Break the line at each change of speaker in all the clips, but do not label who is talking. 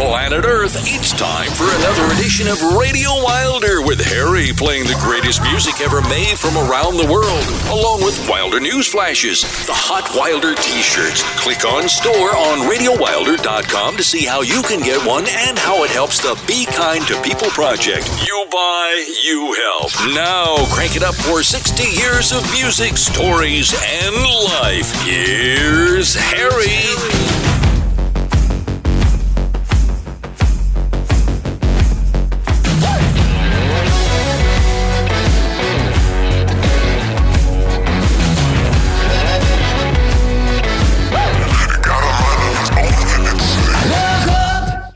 planet Earth. It's time for another edition of Radio Wilder with Harry playing the greatest music ever made from around the world, along with Wilder News Flashes, the Hot Wilder t shirts. Click on store on RadioWilder.com to see how you can get one and how it helps the Be Kind to People project. You buy, you help. Now, crank it up for 60 years of music, stories, and life. Here's Harry.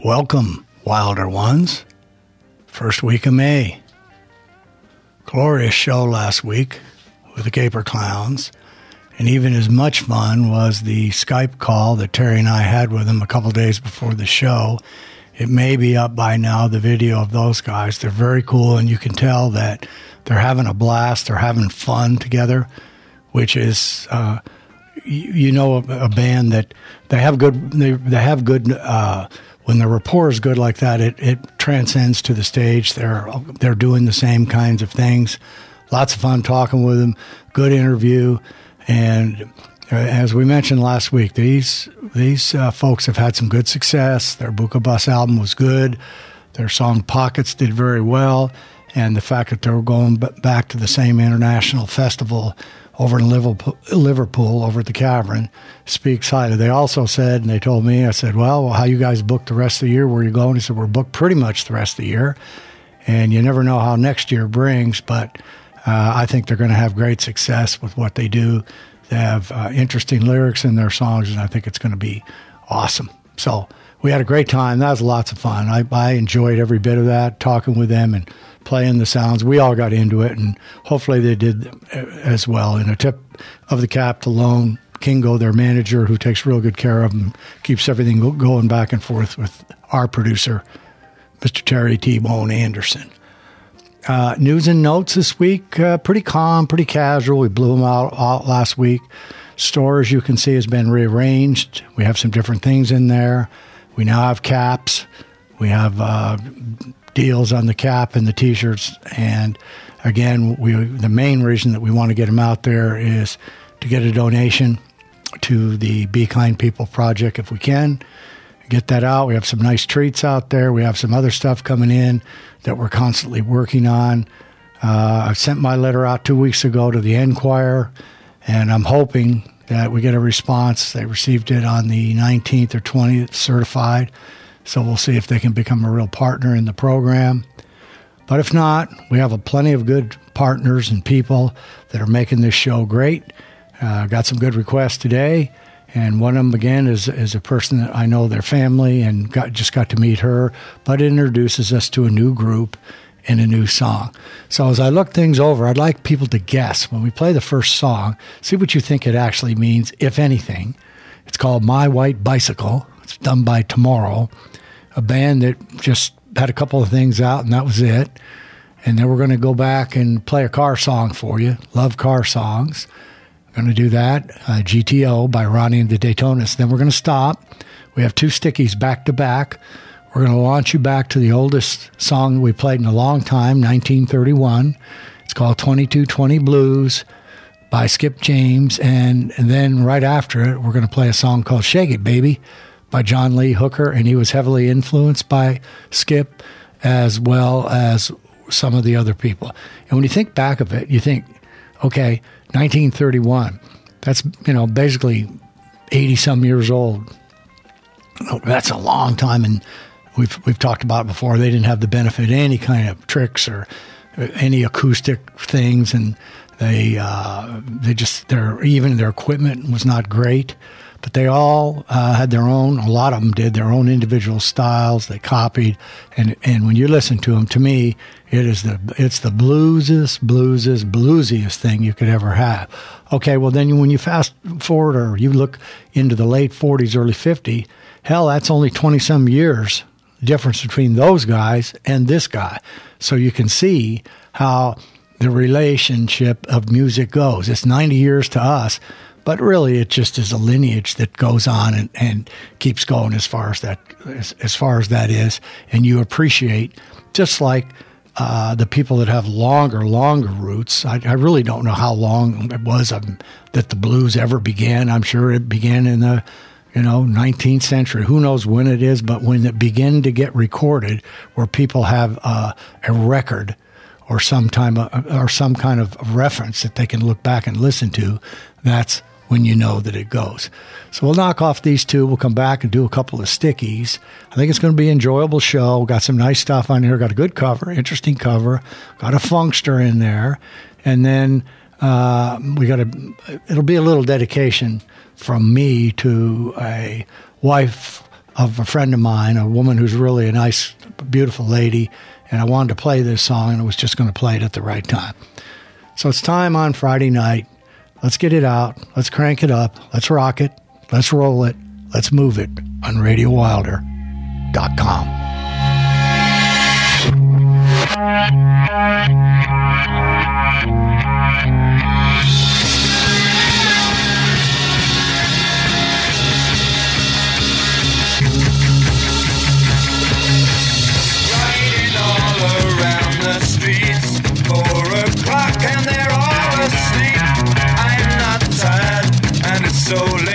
Welcome, Wilder Ones. First week of May. Glorious show last week with the Caper Clowns. And even as much fun was the Skype call that Terry and I had with them a couple days before the show. It may be up by now, the video of those guys. They're very cool, and you can tell that they're having a blast. They're having fun together, which is, uh, you, know, a, a, band that they have good, they, they have good, uh, when the rapport is good like that, it, it transcends to the stage. They're they're doing the same kinds of things. Lots of fun talking with them. Good interview, and uh, as we mentioned last week, these these uh, folks have had some good success. Their Buka Bus album was good. Their song Pockets did very well, and the fact that they're going back to the same international festival over in Liverpool, over at the Cavern, speaks highly. They also said, and they told me, I said, well, well, how you guys booked the rest of the year? Where you going? He said, we're booked pretty much the rest of the year, and you never know how next year brings, but uh, I think they're going to have great success with what they do. They have uh, interesting lyrics in their songs, and I think it's going to be awesome. So we had a great time. That was lots of fun. I, I enjoyed every bit of that, talking with them and playing the sounds. We all got into it, and hopefully they did as well. And a tip of the cap to Lone Kingo, their manager, who takes real good care of them, keeps everything going back and forth with our producer, Mr. Terry T. Bone Anderson. Uh, news and notes this week, uh, pretty calm, pretty casual. We blew them out, out last week. Store, as you can see, has been rearranged. We have some different things in there. We now have caps. We have uh, deals on the cap and the t-shirts. And again, we the main reason that we want to get them out there is to get a donation to the Be Kind People project if we can. Get that out. We have some nice treats out there. We have some other stuff coming in that we're constantly working on. Uh, I sent my letter out two weeks ago to the Enquirer, and I'm hoping that we get a response. They received it on the 19th or 20th, certified. So we'll see if they can become a real partner in the program. But if not, we have a plenty of good partners and people that are making this show great. Uh, got some good requests today, and one of them again is is a person that I know their family and got just got to meet her, but introduces us to a new group and a new song. So as I look things over, I'd like people to guess when we play the first song, see what you think it actually means, if anything. It's called My White Bicycle. It's done by Tomorrow a band that just had a couple of things out and that was it. And then we're going to go back and play a car song for you. Love car songs. Going to do that. Uh, GTO by Ronnie and the Daytonas. Then we're going to stop. We have two stickies back to back. We're going to launch you back to the oldest song we played in a long time, 1931. It's called 2220 Blues by Skip James. And, and then right after it, we're going to play a song called Shake It Baby by John Lee Hooker, and he was heavily influenced by Skip as well as some of the other people. And when you think back of it, you think, okay, 1931, that's, you know, basically 80 some years old. Oh, that's a long time. And we've, we've talked about it before. They didn't have the benefit of any kind of tricks or any acoustic things. And they, uh, they just, their, even their equipment was not great but they all uh, had their own. A lot of them did their own individual styles. They copied, and and when you listen to them, to me, it is the it's the bluesest, bluesest, bluesiest thing you could ever have. Okay, well then when you fast forward or you look into the late '40s, early '50s, hell, that's only twenty some years difference between those guys and this guy. So you can see how the relationship of music goes. It's 90 years to us, but really it just is a lineage that goes on and, and keeps going as far as that as, as far as that is, and you appreciate just like uh, the people that have longer, longer roots. I, I really don't know how long it was um, that the blues ever began. I'm sure it began in the you know 19th century. Who knows when it is, but when it began to get recorded, where people have uh, a record or some time uh, or some kind of reference that they can look back and listen to, that's when you know that it goes. So we'll knock off these two. We'll come back and do a couple of stickies. I think it's going to be an enjoyable show. Got some nice stuff on here. Got a good cover, interesting cover. Got a funkster in there, and then uh, we got a. It'll be a little dedication from me to a wife of a friend of mine, a woman who's really a nice, beautiful lady, and I wanted to play this song, and I was just going to play it at the right time. So it's time on Friday night Let's get it out. Let's crank it up. Let's rock it. Let's roll it. Let's move it on RadioWilder.com.
Riding so late.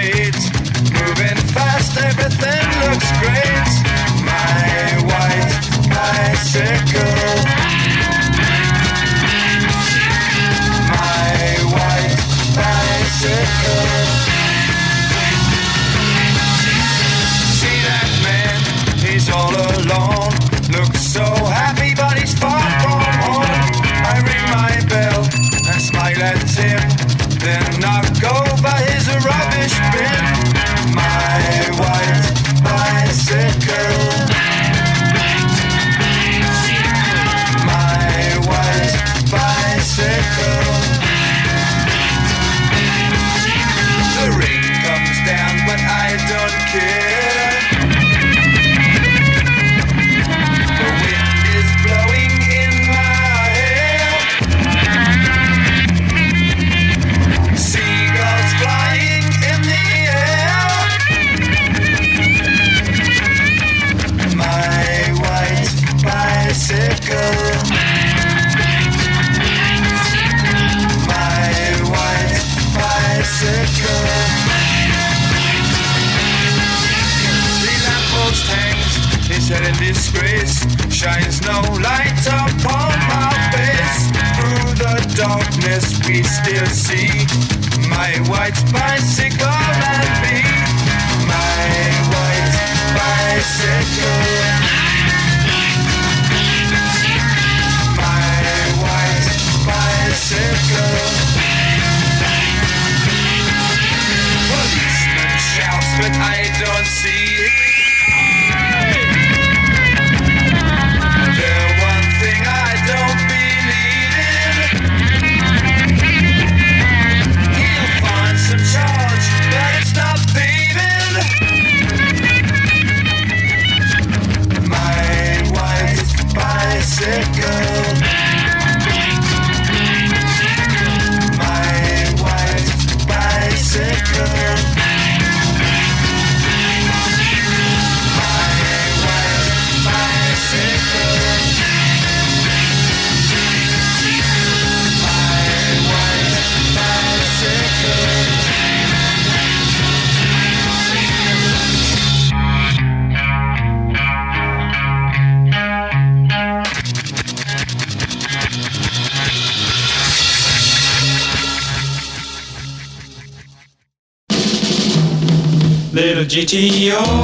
Little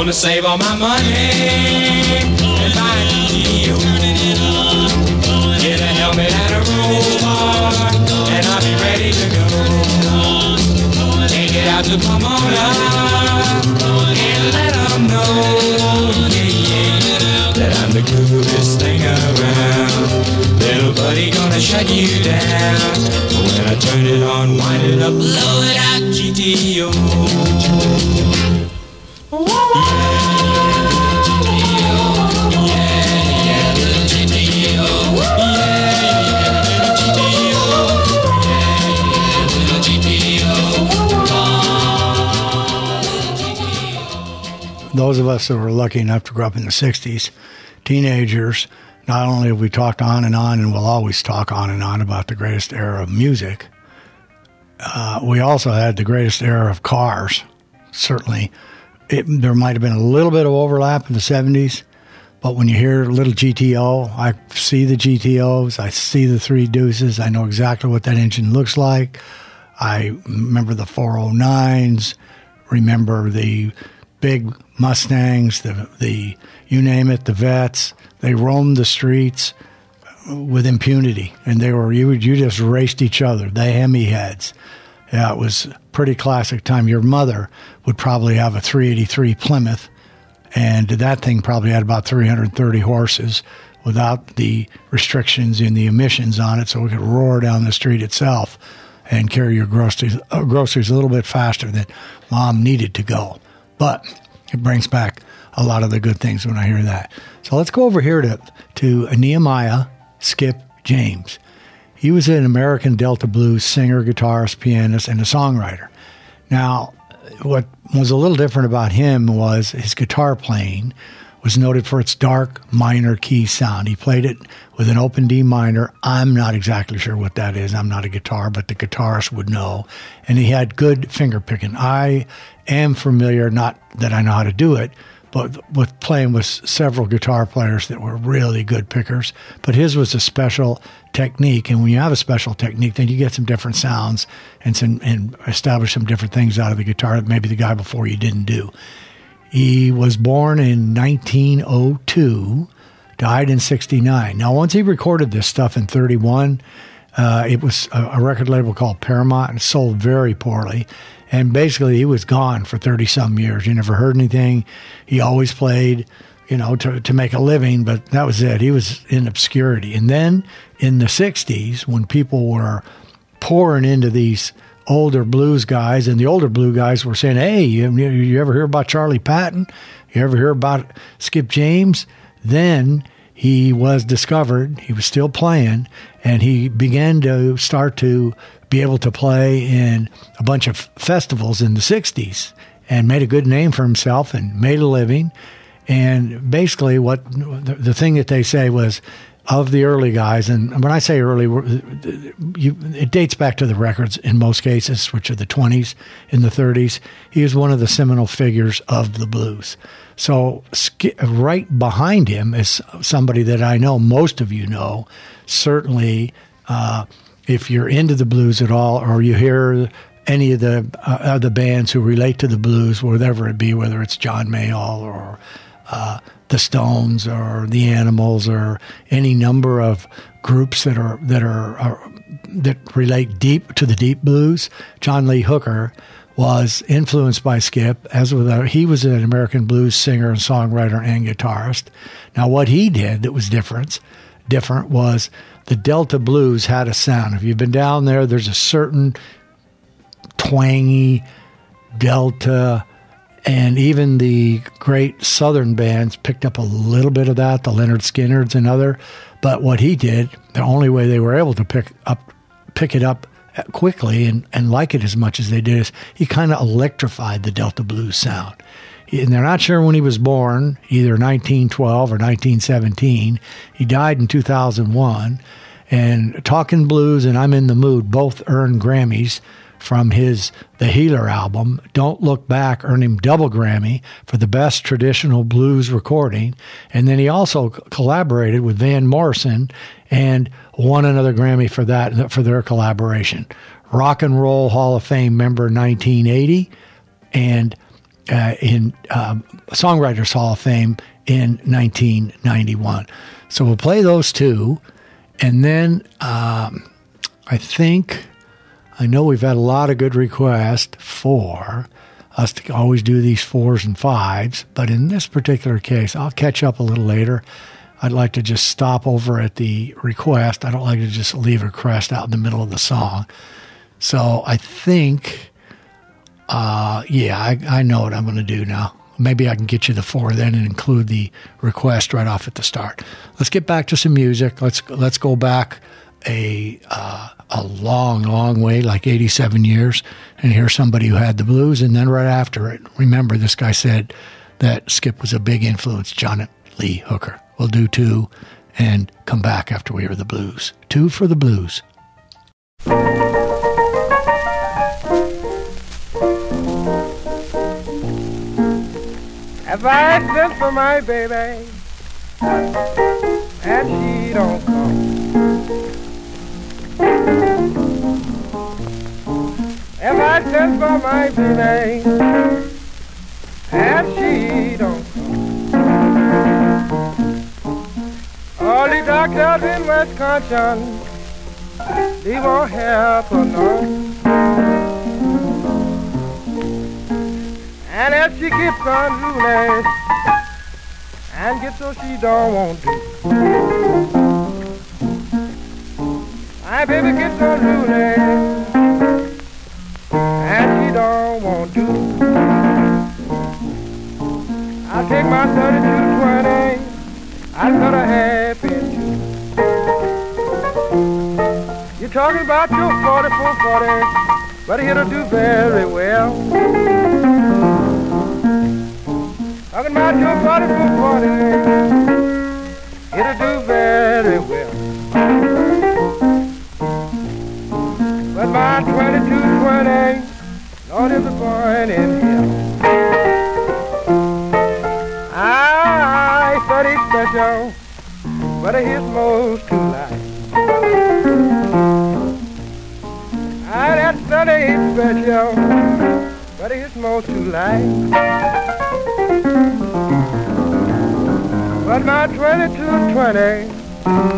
Gonna save all my money and buy a GTO. Get a helmet and a roll and I'll be ready to go. Take it out to Pomona and let 'em know, yeah, yeah, that I'm the coolest thing around. Little buddy gonna shut you down. When I turn it on, wind it up, blow it out, GTO.
Those of us that were lucky enough to grow up in the 60s, teenagers, not only have we talked on and on and will always talk on and on about the greatest era of music, uh, we also had the greatest era of cars. Certainly, it, there might have been a little bit of overlap in the 70s, but when you hear a little GTO, I see the GTOs, I see the three deuces, I know exactly what that engine looks like. I remember the 409s, remember the big Mustangs, the the you name it, the Vettes. They roamed the streets with impunity, and they were you you just raced each other. The Hemi heads. Yeah, it was pretty classic time. Your mother would probably have a 383 Plymouth, and that thing probably had about 330 horses without the restrictions in the emissions on it, so it could roar down the street itself and carry your groceries, uh, groceries a little bit faster than mom needed to go. But it brings back a lot of the good things when I hear that. So let's go over here to, to Nehemiah Skip James. He was an American Delta blues singer, guitarist, pianist, and a songwriter. Now, what was a little different about him was his guitar playing was noted for its dark minor key sound. He played it with an open D minor. I'm not exactly sure what that is. I'm not a guitar, but the guitarist would know. And he had good finger picking. I am familiar, not that I know how to do it, but with playing with several guitar players that were really good pickers. But his was a special technique, and when you have a special technique, then you get some different sounds and some and establish some different things out of the guitar that maybe the guy before you didn't do. He was born in 1902, died in 69. Now, once he recorded this stuff in 31, uh, it was a, a record label called Paramount and sold very poorly. And basically, he was gone for 30 some years. You never heard anything. He always played, you know, to, to make a living, but that was it. He was in obscurity. And then in the 60s, when people were pouring into these older blues guys, and the older blue guys were saying, "Hey, you, you ever hear about Charlie Patton? You ever hear about Skip James?" Then he was discovered. He was still playing, and he began to start to be able to play in a bunch of festivals in the '60s, and made a good name for himself and made a living. And basically, what the, thing that they say was of the early guys, and when I say early, you, it dates back to the records in most cases, which are the 20s and the 30s. He was one of the seminal figures of the blues. So, right behind him is somebody that I know most of you know. Certainly, uh, if you're into the blues at all, or you hear any of the uh, other bands who relate to the blues, whatever it be, whether it's John Mayall or uh, the Stones or the Animals or any number of groups that are that are, are that relate deep to the deep blues. John Lee Hooker was influenced by Skip, as with a, he was an American blues singer and songwriter and guitarist. Now, what he did that was different, different was the Delta blues had a sound. If you've been down there, there's a certain twangy Delta, and even the great Southern bands picked up a little bit of that, the Lynyrd Skynyrds and other. But what he did, the only way they were able to pick up, pick it up quickly and, and like it as much as they did is he kind of electrified the Delta blues sound. And they're not sure when he was born, either 1912 or 1917. He died in 2001. And Talking Blues and I'm in the Mood both earned Grammys from his The Healer album. Don't Look Back earned him double Grammy for the best traditional blues recording. And then he also collaborated with Van Morrison and won another Grammy for that for their collaboration. Rock and Roll Hall of Fame member 1980 and uh, in um, Songwriters Hall of Fame in 1991. So we'll play those two. And then um, I think, I know we've had a lot of good requests for us to always do these fours and fives, but in this particular case, I'll catch up a little later. I'd like to just stop over at the request. I don't like to just leave a request out in the middle of the song. So I think, uh, yeah, I, I know what I'm going to do now. Maybe I can get you the four then and include the request right off at the start. Let's get back to some music. Let's let's go back a uh, a long, long way, like 87 years, and hear somebody who had the blues. And then right after it, remember this guy said that Skip was a big influence, John Lee Hooker. We'll do two and come back after we hear the blues. Two for the blues.
If I sent for my baby. And she don't come, if I sent for my baby. And she don't come, all the doctors in Wisconsin they won't help her none. And if she keeps on ruling and gets so she don't want to, my baby gets on ruling and she don't want to. I'll take my 3220, I'll cut her half in. You're talking about your 4440, but it'll do very well. Talking about your 4440, it'll do very well. But my 2220, Lord, is a born in hell. I study special, but his most too light. I that study special, but it's most too light. But my 2220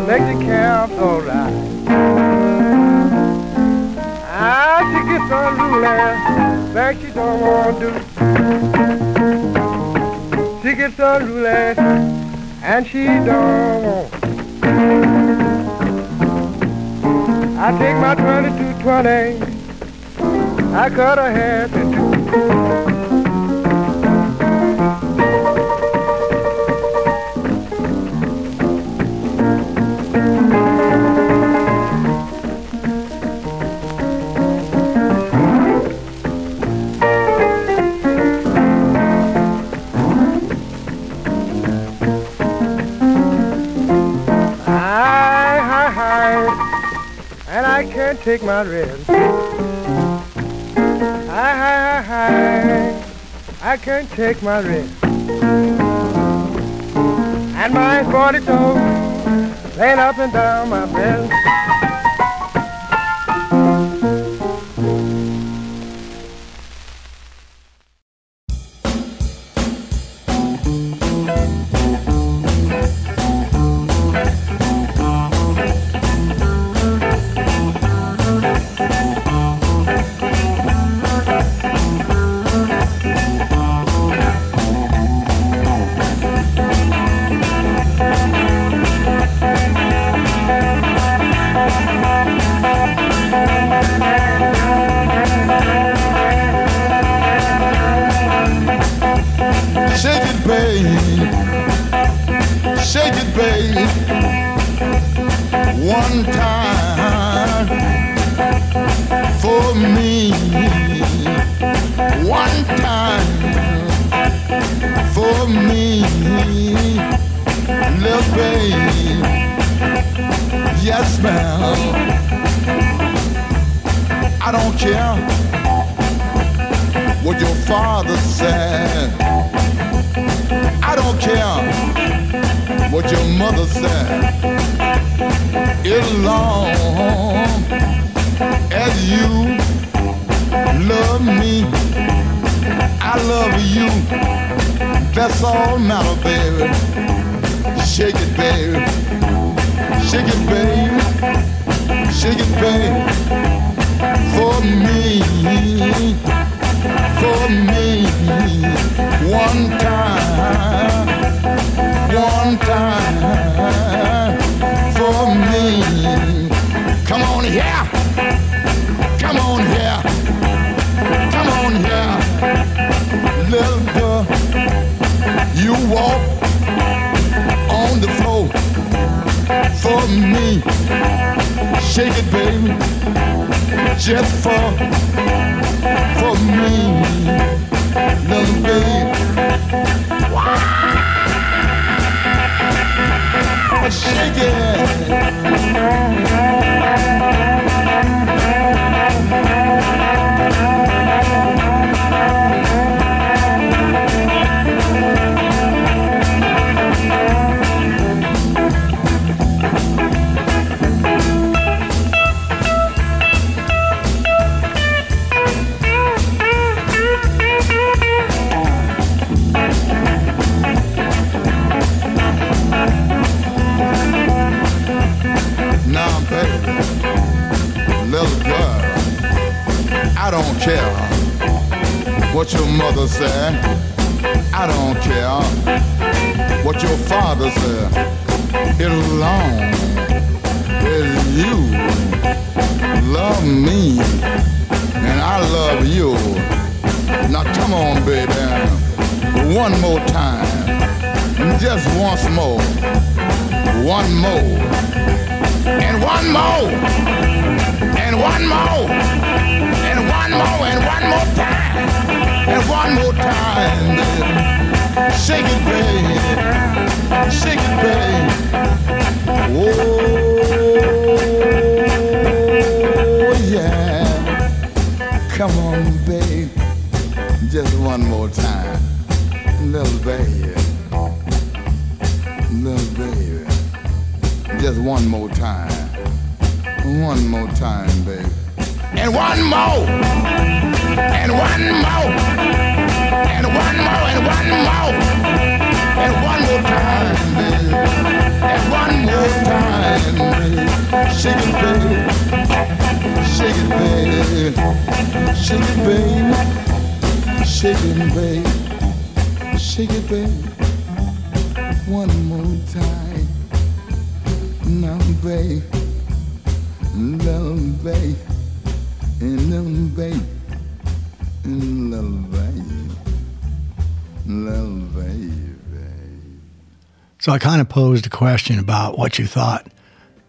makes the camp alright. Ah, she gets on ruling, like she don't want to. She gets on ruling, and she don't want I take my 2220, I cut her head in two. Take my rest. Hi, hi, hi, hi, I can't take my rest. And my 42 laying up and down my breast.
I
kind of posed a question about what you thought,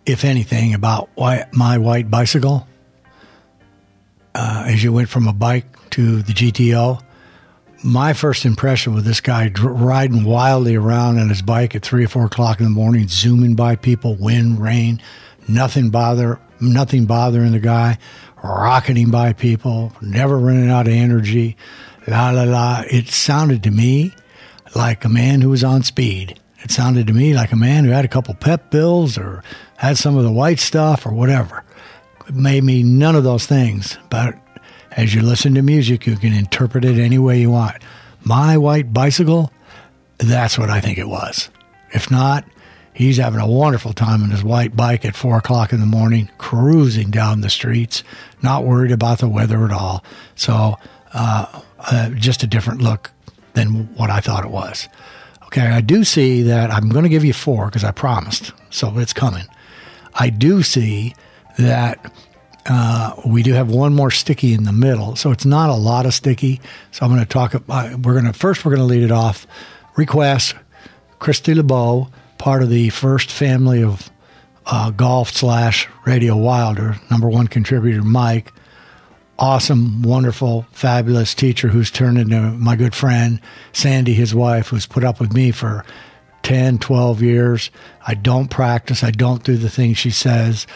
if anything, about why my white bicycle uh, as you went from a bike to the GTO. My first impression with this guy dr- riding wildly around on his bike at three or four o'clock in the morning, zooming by people, wind, rain, nothing bother, nothing bothering the guy, rocketing by people, never running out of energy, la la la. It sounded to me like a man who was on speed. It sounded to me like a man who had a couple pep pills or had some of the white stuff or whatever. It made me none of those things, but as you listen to music, you can interpret it any way you want. My white bicycle, that's what I think it was. If not, he's having a wonderful time on his white bike at four o'clock in the morning, cruising down the streets, not worried about the weather at all. So, uh, uh, just a different look than what I thought it was. Okay, I do see that I'm going to give you four because I promised, so it's coming. I do see that uh, we do have one more sticky in the middle, so it's not a lot of sticky. So I'm going to talk. About, we're going to first. We're going to lead it off. Request Christy LeBeau, part of the first family of uh, golf slash Radio Wilder, number one contributor Mike, awesome, wonderful, fabulous teacher who's turned into my good friend Sandy, his wife, who's put up with me for 10, 12 years. I don't practice. I don't do the things she says.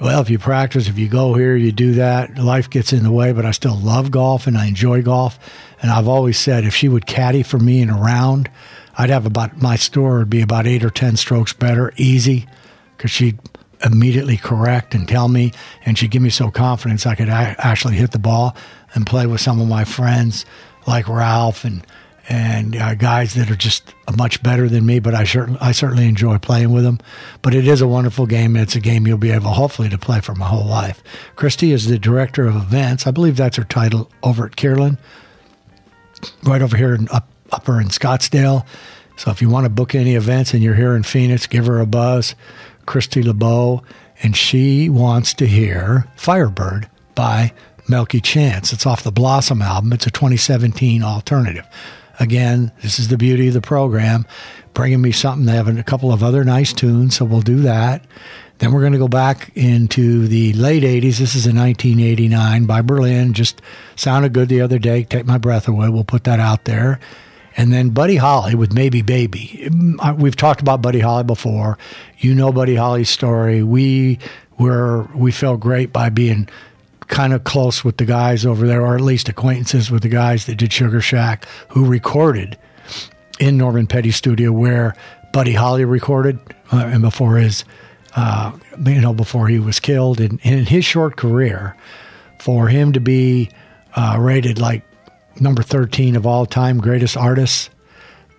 Well, if you practice, if you go here, you do that, life gets in the way, but I still love golf and I enjoy golf. And I've always said if she would caddy for me in a round, I'd have about my score would be about eight or 10 strokes better, easy, because she'd immediately correct and tell me, and she'd give me so confidence I could a- actually hit the ball and play with some of my friends like Ralph and and uh, guys that are just much better than me. But I certainly I certainly enjoy playing with them. But it is a wonderful game, and it's a game you'll be able hopefully to play for my whole life. Christy is the director of events. I believe that's her title over at Kierland, right over here in up, upper in Scottsdale. So if you want to book any events and you're here in Phoenix, give her a buzz. Christy LeBeau, and she wants to hear Firebird by Milky Chance. It's off the Blossom album. It's a 2017 alternative. Again, this is the beauty of the program, bringing me something. They have a couple of other nice tunes, so we'll do that. Then we're going to go back into the late 80s. This is a 1989 by Berlin. Just sounded good the other day. Take my breath away. We'll put that out there. And then Buddy Holly with Maybe Baby. We've talked about Buddy Holly before. You know Buddy Holly's story. We were we felt great by being kind of close with the guys over there, or at least acquaintances with the guys that did Sugar Shack, who recorded in Norman Petty's studio where Buddy Holly recorded, uh, and before his, uh, you know, before he was killed. And in his short career, for him to be uh, rated like number 13 of all time greatest artists,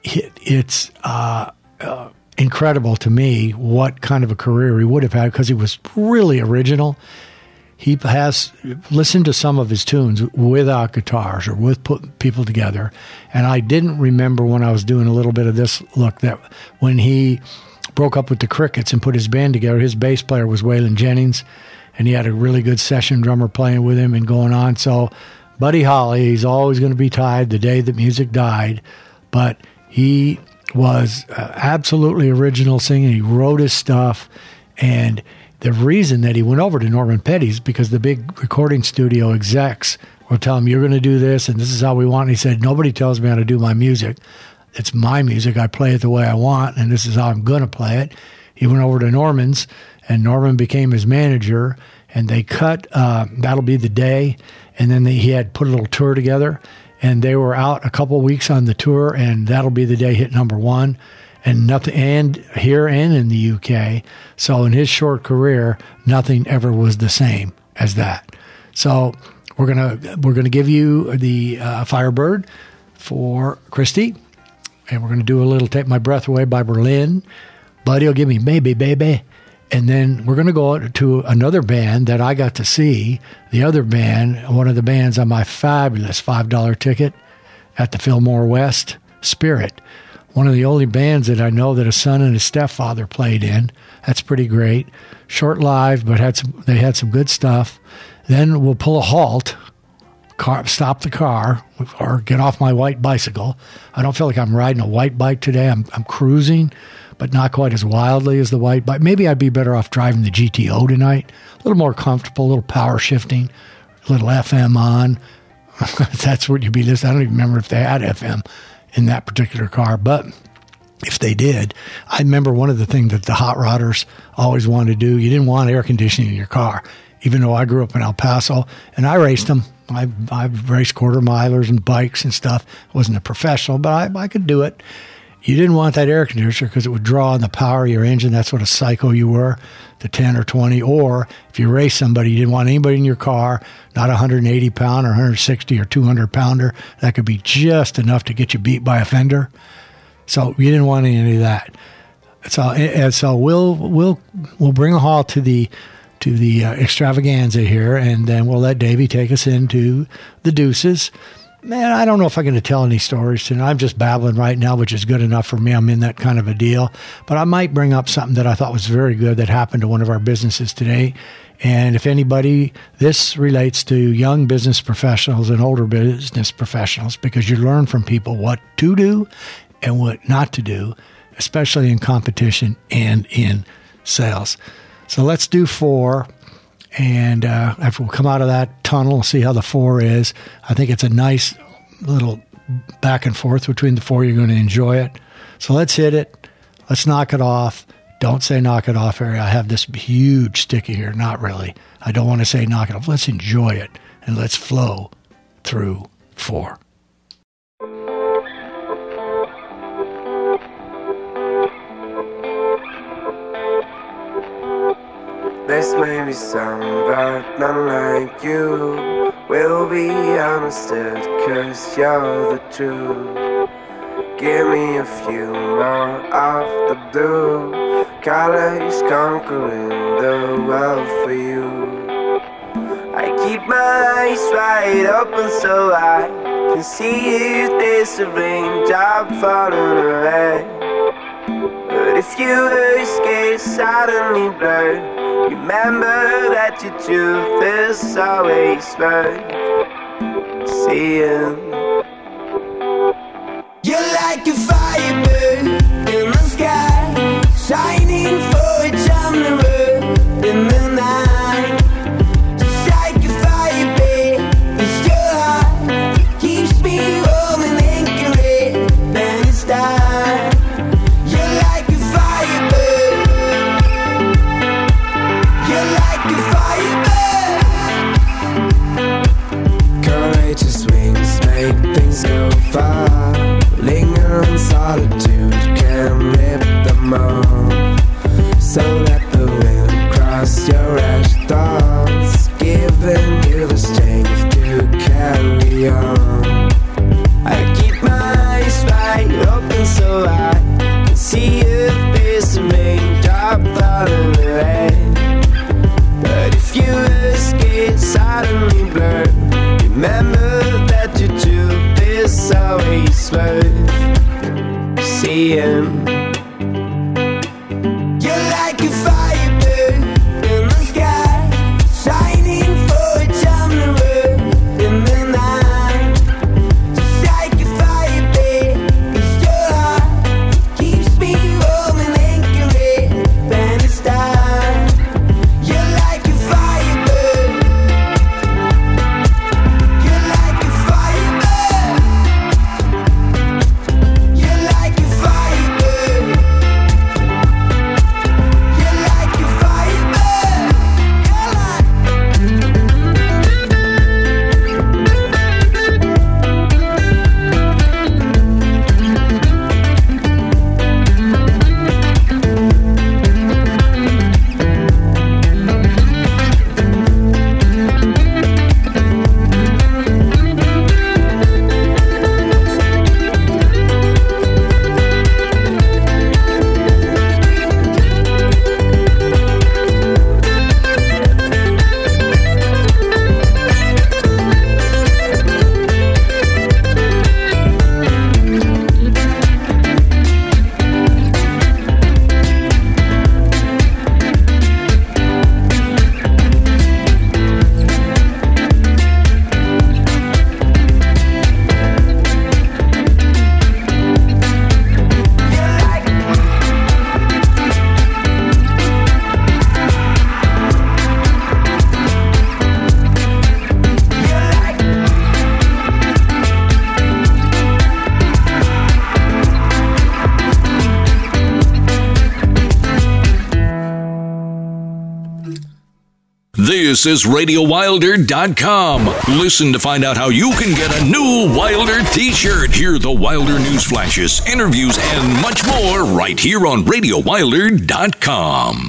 it, it's uh, uh, incredible to me what kind of a career he would have had because he was really original. He has listened to some of his tunes without guitars or with put people together. And I didn't remember when I was doing a little bit of this look that when he broke up with the Crickets and put his band together, his bass player was Waylon Jennings, and he had a really good session drummer playing with him and going on. So Buddy Holly, he's always going to be tied the day that music died, but he was uh, absolutely original singing. He wrote his stuff, and the reason that he went over to Norman Petty's because the big recording studio execs will tell him, "You're going to do this, and this is how we want." And he said, "Nobody tells me how to do my music. It's my music. I play it the way I want, and this is how I'm going to play it." He went over to Norman's, and Norman became his manager, and they cut. Uh, That'll be the day and then they, he had put a little tour together and they were out a couple weeks on the tour and that'll be the day hit number one. And nothing and here and in the uk so in his short career nothing ever was the same as that. So we're gonna we're gonna give you the uh, firebird for christy and we're gonna do a little take my breath away by berlin. Buddy will give me baby baby and then we're going to go to another band that I got to see. The other band, one of the bands on my fabulous $5 ticket at the Fillmore West, Spirit. One of the only bands that I know that a son and a stepfather played in. That's pretty great. Short lived, but had some, they had some good stuff. Then we'll pull a halt, car, stop the car, or get off my white bicycle. I don't feel like I'm riding a white bike today. I'm, I'm cruising but not quite as wildly as the white bike. Maybe I'd be better off driving the GTO tonight. A little more comfortable, a little power shifting, a little FM on. That's what you'd be listening. I don't even remember if they had FM in that particular car, but if they did, I remember one of the things that the hot rodders always wanted to do. You didn't want air conditioning in your car, even though I grew up in El Paso and I raced them. I I raced quarter milers and bikes and stuff. I wasn't a professional, but I, I could do it. You didn't want that air conditioner because it would draw on the power of your engine. That's what a psycho you were, the 10 or 20. Or if you race somebody, you didn't want anybody in your car, not a 180 pound or 160 or 200 pounder. That could be just enough to get you beat by a fender. So you didn't want any of that. So, and so we'll we'll we'll bring a halt to the to the uh, extravaganza here, and then we'll let Davey take us into the deuces man, I don't know if I'm going to tell any stories tonight. I'm just babbling right now, which is good enough for me. I'm in that kind of a deal. But I might bring up something that I thought was very good that happened to one of our businesses today. And if anybody, this relates to young business professionals and older business professionals because you learn from people what to do and what not to do, especially in competition and in sales. So let's do four. And uh, after we come out of that tunnel, see how the four is. I think it's a nice little back and forth between the four. You're going to enjoy it. So let's hit it. Let's knock it off. Don't say knock it off, Harry. I have this huge sticky here. Not really. I don't want to say knock it off. Let's enjoy it and let's flow through four.
This may be some, but none like you will be understood, cause you're the truth. Give me a few more of the blue colors conquering the world for you. I keep my eyes wide open so I can see if there's raindrop falling away. But if your escape suddenly blurred, remember that your truth is always worth seeing. You're like a firebird in the sky, shining for a genre in the night. So let the wind cross your rash thoughts, giving you the strength to carry on. I keep my eyes wide open so I can see if there's a raindrop falling away. But if you escape suddenly blurred, remember that your truth is always worth seeing.
This is RadioWilder.com. Listen to find out how you can get a new Wilder t shirt. Hear the Wilder news flashes, interviews, and much more right here on RadioWilder.com.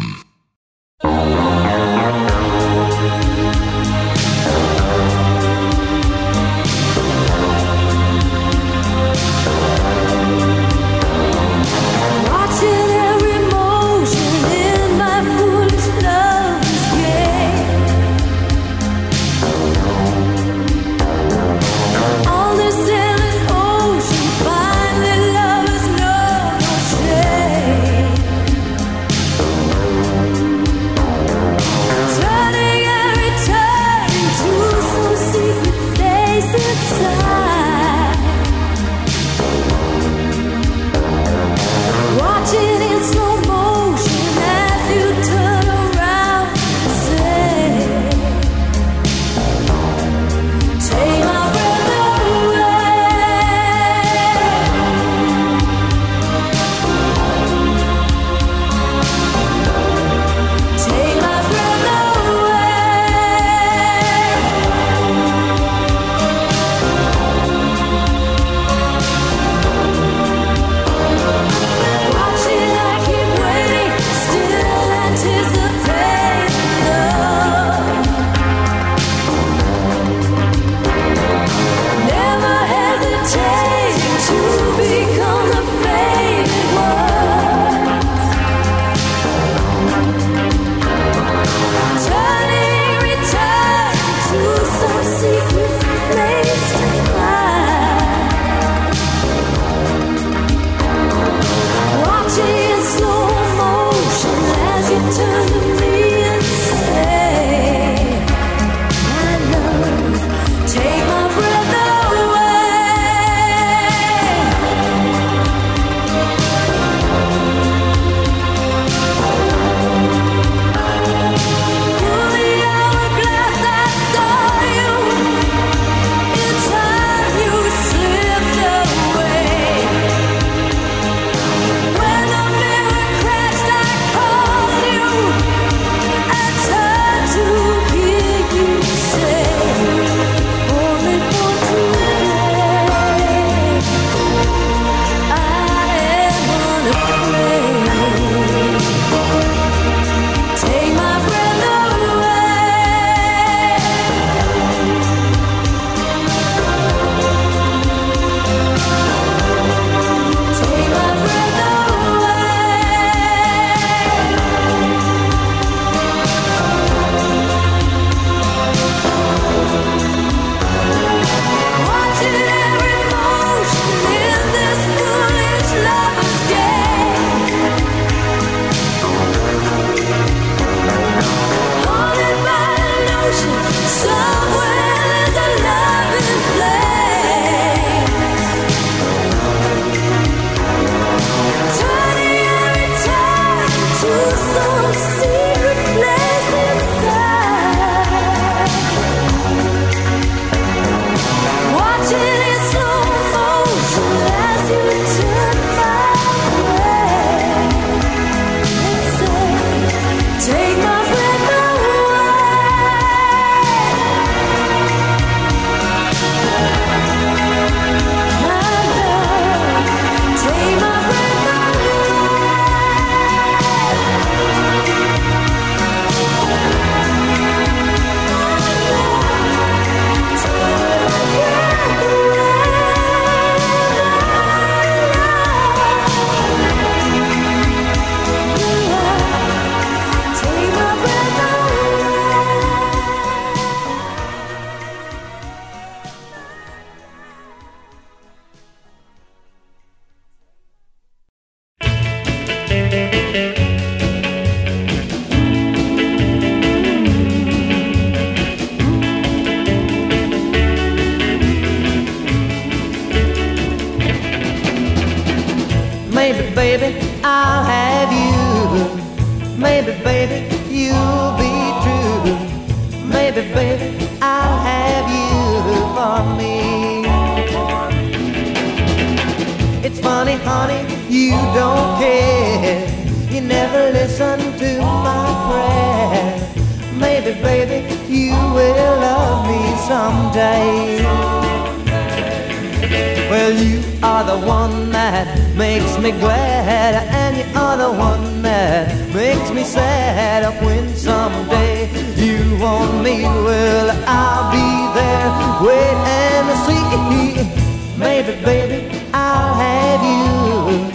Baby, baby, I'll have you.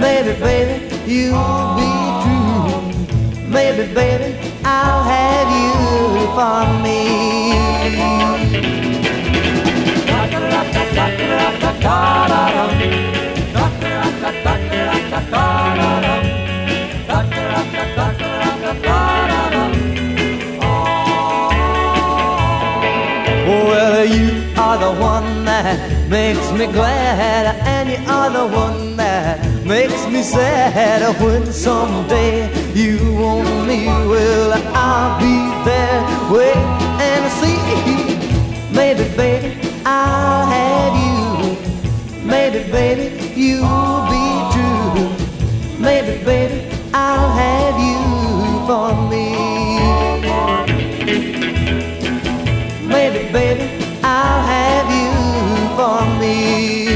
Baby, baby, you'll be true. Baby, baby, I'll have you for me. Well, you are the one that makes me glad, and you are the one that makes me sad. When someday you want me, well, I'll be there. Wait and see. Maybe, baby, I'll have you. Maybe, baby, you'll be true. Maybe, baby, I'll have you for
cair.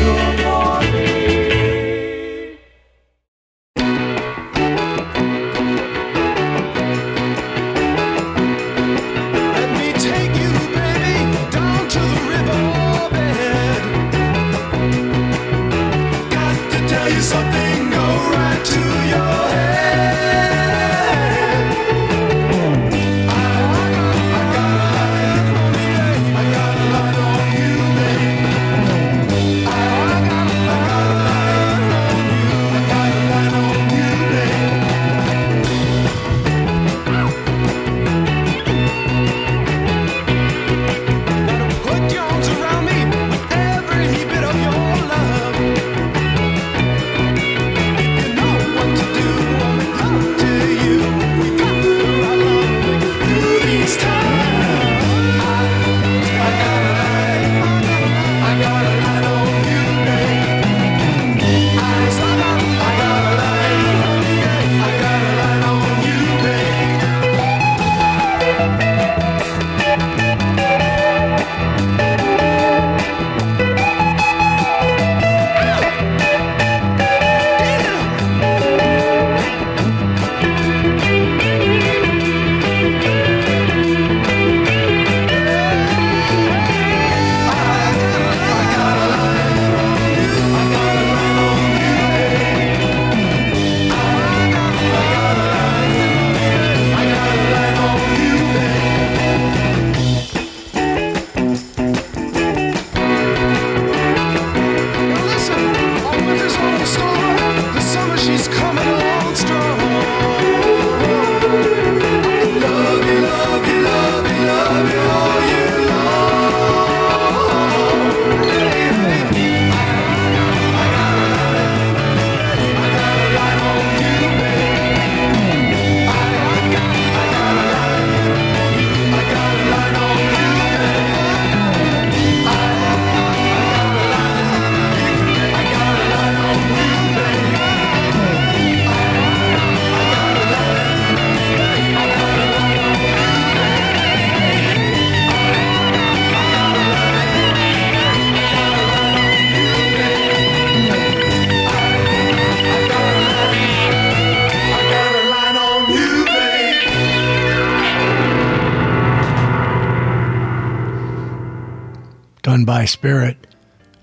Run by Spirit,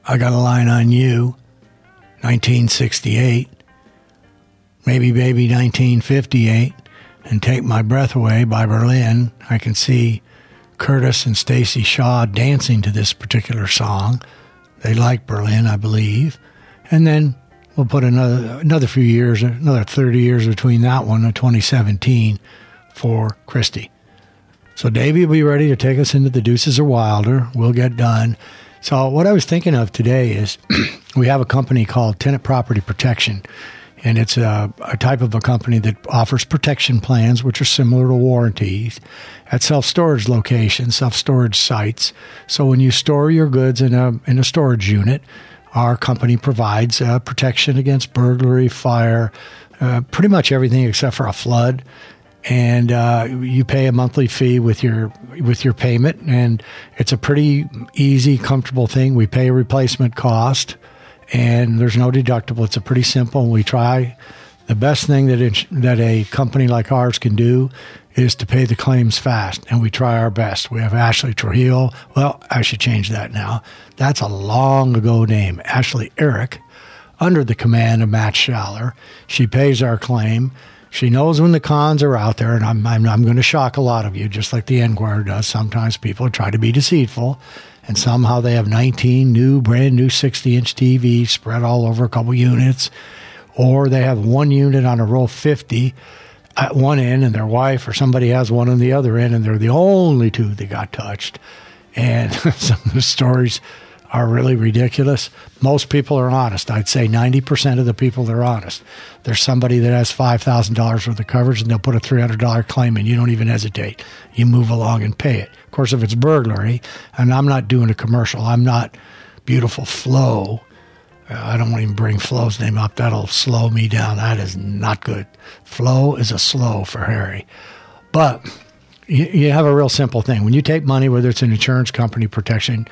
I Got a Line on You, 1968, Maybe Baby 1958, and Take My Breath Away by Berlin. I can see Curtis and Stacy Shaw dancing to this particular song. They like Berlin, I believe. And then we'll put another another few years, another 30 years between that one and 2017 for Christie. So Davey will be ready to take us into the deuces or wilder. We'll get done. So what I was thinking of today is we have a company called Tenant Property Protection, and it's a, a type of a company that offers protection plans, which are similar to warranties, at self storage locations, self storage sites. So when you store your goods in a in a storage unit, our company provides uh, protection against burglary, fire, uh, pretty much everything except for a flood and uh, you pay a monthly fee with your with your payment, and it's a pretty easy, comfortable thing. We pay a replacement cost, and there's no deductible. It's a pretty simple. We try the best thing that ins- that a company like ours can do is to pay the claims fast, and we try our best. We have Ashley Trujillo. Well, I should change that now. That's a long ago name, Ashley Eric, under the command of Matt Schaller. She pays our claim. She knows when the cons are out there, and I'm, I'm, I'm going to shock a lot of you, just like the Enquirer does. Sometimes people try to be deceitful, and somehow they have 19 new, brand new 60 inch TVs spread all over a couple units, or they have one unit on a row 50 at one end, and their wife or somebody has one on the other end, and they're the only two that got touched. And some of the stories are really ridiculous. Most people are honest. I'd say 90% of the people that are honest. There's somebody that has $5,000 worth of coverage and they'll put a $300 claim in. You don't even hesitate. You move along and pay it. Of course, if it's burglary, and I'm not doing a commercial, I'm not beautiful Flo. Uh, I don't want to even bring Flo's name up. That'll slow me down. That is not good. Flo is a slow for Harry. But you have a real simple thing. When you take money, whether it's an insurance company protection,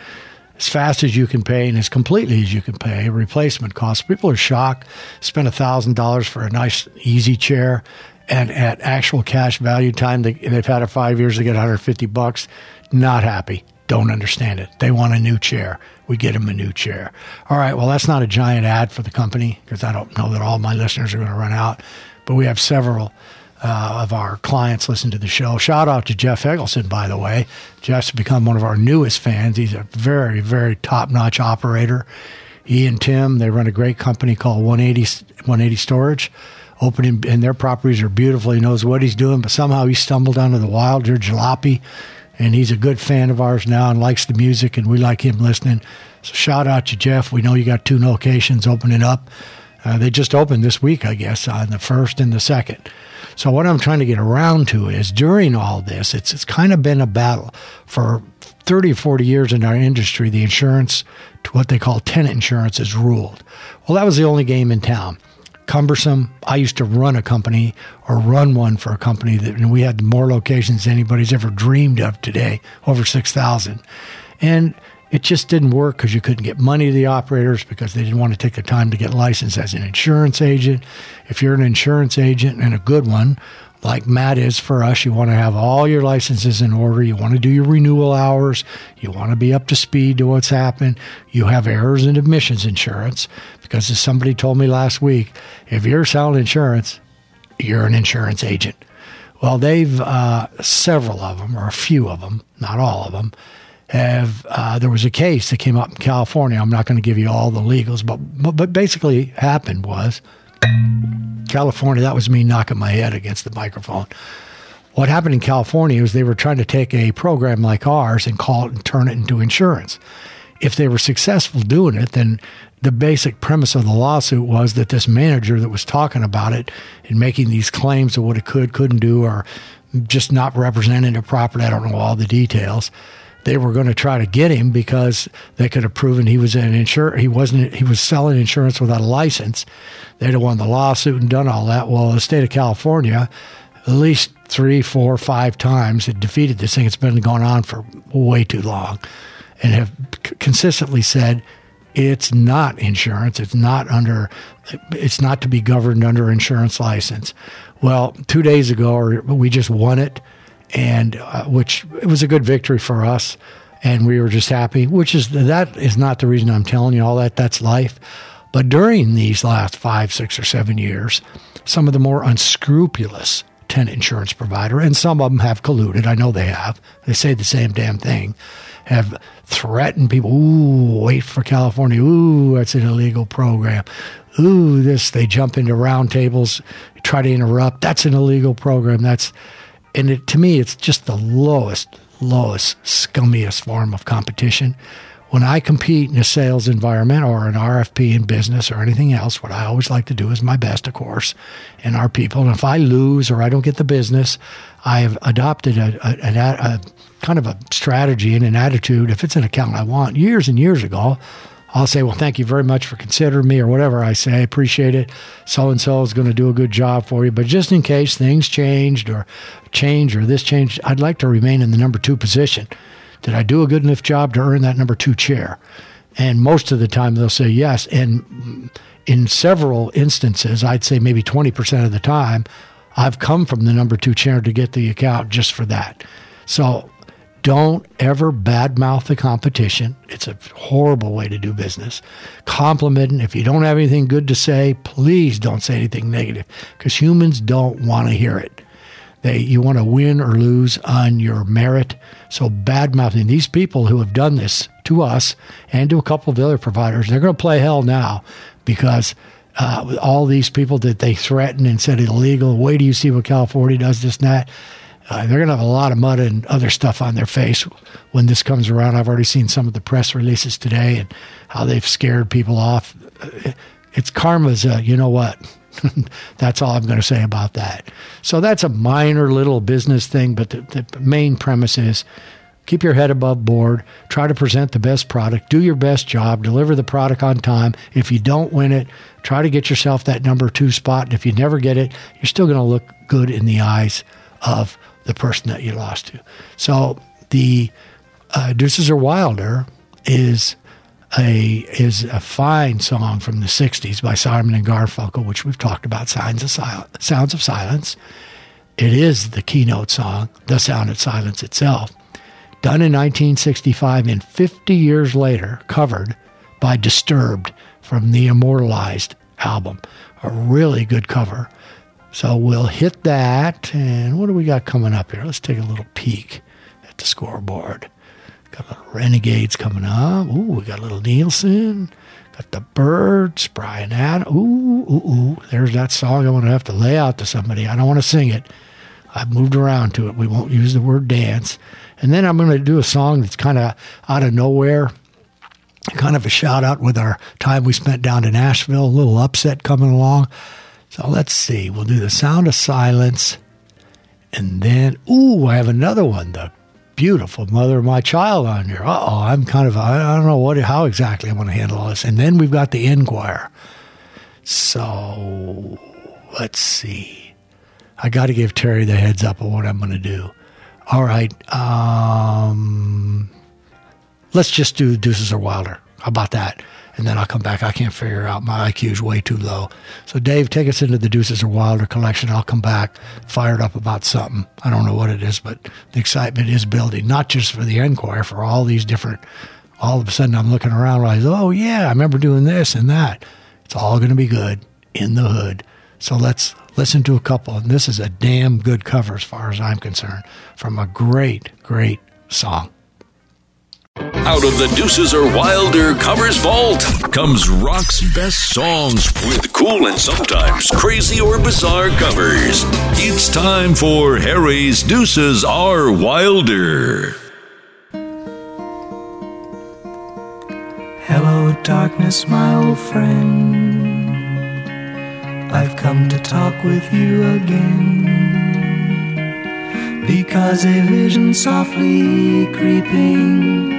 as fast as you can pay and as completely as you can pay, replacement costs. People are shocked. Spend thousand dollars for a nice, easy chair, and at actual cash value time, they, they've had it five years. They get 150 bucks. Not happy. Don't understand it. They want a new chair. We get them a new chair. All right. Well, that's not a giant ad for the company because I don't know that all my listeners are going to run out, but we have several uh, of our clients listen to the show. Shout out to Jeff Eggleston, by the way. Jeff's become one of our newest fans. He's a very, very top notch operator. He and Tim, they run a great company called 180, 180 Storage. Opening, and their properties are beautiful. He knows what he's doing, but somehow he stumbled onto the Wilder Jalopy, and he's a good fan of ours now and likes the music, and we like him listening. So shout out to Jeff. We know you got two locations opening up. Uh, they just opened this week, I guess, on the first and the second. So what I'm trying to get around to is during all this, it's it's kind of been a battle for 30 or 40 years in our industry. The insurance, what they call tenant insurance, is ruled. Well, that was the only game in town. Cumbersome. I used to run a company or run one for a company that, and we had more locations than anybody's ever dreamed of today, over 6,000. And it just didn't work because you couldn't get money to the operators because they didn't want to take the time to get licensed as an insurance agent. If you're an insurance agent and a good one, like Matt is for us, you want to have all your licenses in order. You want to do your renewal hours. You want to be up to speed to what's happened. You have errors and admissions insurance because, as somebody told me last week, if you're selling insurance, you're an insurance agent. Well, they've uh, several of them, or a few of them, not all of them, have. Uh, there was a case that came up in California. I'm not going to give you all the legals, but but, but basically happened was California. That was me knocking my head against the microphone. What happened in California was they were trying to take a program like ours and call it and turn it into insurance. If they were successful doing it, then the basic premise of the lawsuit was that this manager that was talking about it and making these claims of what it could, couldn't do, or just not representing it properly, I don't know all the details. They were going to try to get him because they could have proven he was an insurer. He wasn't. He was selling insurance without a license. They'd have won the lawsuit and done all that. Well, the state of California, at least three, four, five times, had defeated this thing. It's been going on for way too long, and have consistently said it's not insurance. It's not under. It's not to be governed under insurance license. Well, two days ago, we just won it, and uh, which it was a good victory for us, and we were just happy. Which is that is not the reason I'm telling you all that. That's life. But during these last five, six, or seven years, some of the more unscrupulous tenant insurance provider, and some of them have colluded. I know they have. They say the same damn thing. Have threatened people. Ooh, wait for California. Ooh, that's an illegal program. Ooh, this. They jump into roundtables, try to interrupt. That's an illegal program. That's, and it, to me, it's just the lowest, lowest, scummiest form of competition when I compete in a sales environment or an RFP in business or anything else, what I always like to do is my best, of course, in our people. And if I lose or I don't get the business, I have adopted a, a, a, a kind of a strategy and an attitude. If it's an account I want, years and years ago, I'll say, well, thank you very much for considering me or whatever I say. I appreciate it. So and so is going to do a good job for you. But just in case things changed or change or this changed, I'd like to remain in the number two position. Did I do a good enough job to earn that number two chair? And most of the time they'll say yes. And in several instances, I'd say maybe 20% of the time, I've come from the number two chair to get the account just for that. So don't ever badmouth the competition. It's a horrible way to do business. Complimenting—if you don't have anything good to say, please don't say anything negative because humans don't want to hear it. They, you want to win or lose on your merit. So bad mouthing these people who have done this to us and to a couple of the other providers, they're going to play hell now because uh, all these people that they threatened and said illegal. Wait do you see what California does, this and that. Uh, they're going to have a lot of mud and other stuff on their face when this comes around. I've already seen some of the press releases today and how they've scared people off. Uh, It's karma's, uh, you know what? that's all I'm going to say about that. So that's a minor little business thing, but the, the main premise is keep your head above board, try to present the best product, do your best job, deliver the product on time. If you don't win it, try to get yourself that number two spot. And if you never get it, you're still going to look good in the eyes of the person that you lost to. So the uh, Deuces are Wilder is a is a fine song from the '60s by Simon and Garfunkel, which we've talked about. Signs of Sil- Sounds of Silence. It is the keynote song, The Sound of Silence itself, done in 1965, and 50 years later, covered by Disturbed from the Immortalized album. A really good cover. So we'll hit that. And what do we got coming up here? Let's take a little peek at the scoreboard. Got a little Renegades coming up. Ooh, we got a little Nilsson. Got the Byrds, Bryan Adams. Ooh, ooh, ooh. There's that song I'm going to have to lay out to somebody. I don't want to sing it. I've moved around to it. We won't use the word dance. And then I'm going to do a song that's kind of out of nowhere kind of a shout out with our time we spent down in Nashville, a little upset coming along. So let's see. We'll do the sound of silence. And then, ooh, I have another one, the beautiful mother of my child on here. Uh oh, I'm kind of, I don't know what, how exactly I'm going to handle all this. And then we've got the Enquire. So let's see. I got to give Terry the heads up on what I'm going to do. All right. Um, let's just do Deuces or Wilder. How about that? And then I'll come back. I can't figure out. My IQ is way too low. So, Dave, take us into the Deuces or Wilder collection. I'll come back fired up about something. I don't know what it is, but the excitement is building, not just for the Enquirer, for all these different. All of a sudden, I'm looking around, realize, oh, yeah, I remember doing this and that. It's all going to be good in the hood. So, let's listen to a couple. And this is a damn good cover, as far as I'm concerned, from a great, great song.
Out of the Deuces or Wilder covers vault comes rock's best songs with cool and sometimes crazy or bizarre covers. It's time for Harry's Deuces are Wilder.
Hello, darkness, my old friend. I've come to talk with you again. Because a vision softly creeping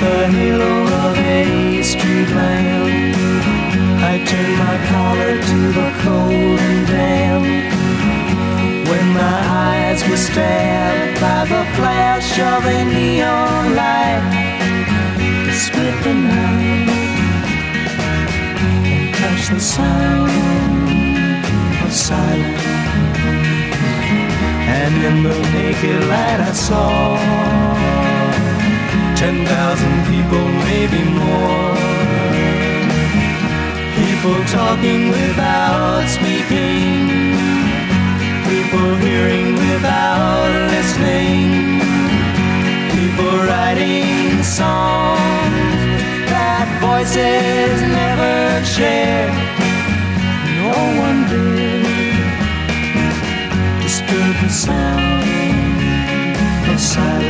The halo of a street lamp, I turned my collar to the cold and damp. When my eyes were stabbed by the flash of a neon light, it split the night and touched the sound of silence. And in the naked light I saw Ten thousand people, maybe more. People talking without speaking. People hearing without listening. People writing songs that voices never share. No one did disturb the sound of silence.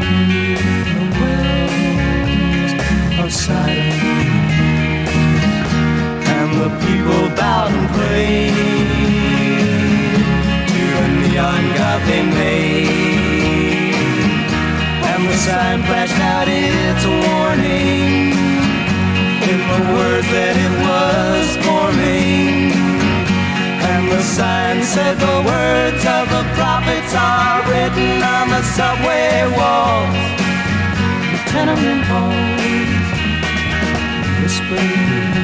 people bowed and prayed to the neon god they made. And the sign flashed out its warning in the words that it was forming. And the sign said the words of the prophets are written on the subway walls, the tenement halls, whispering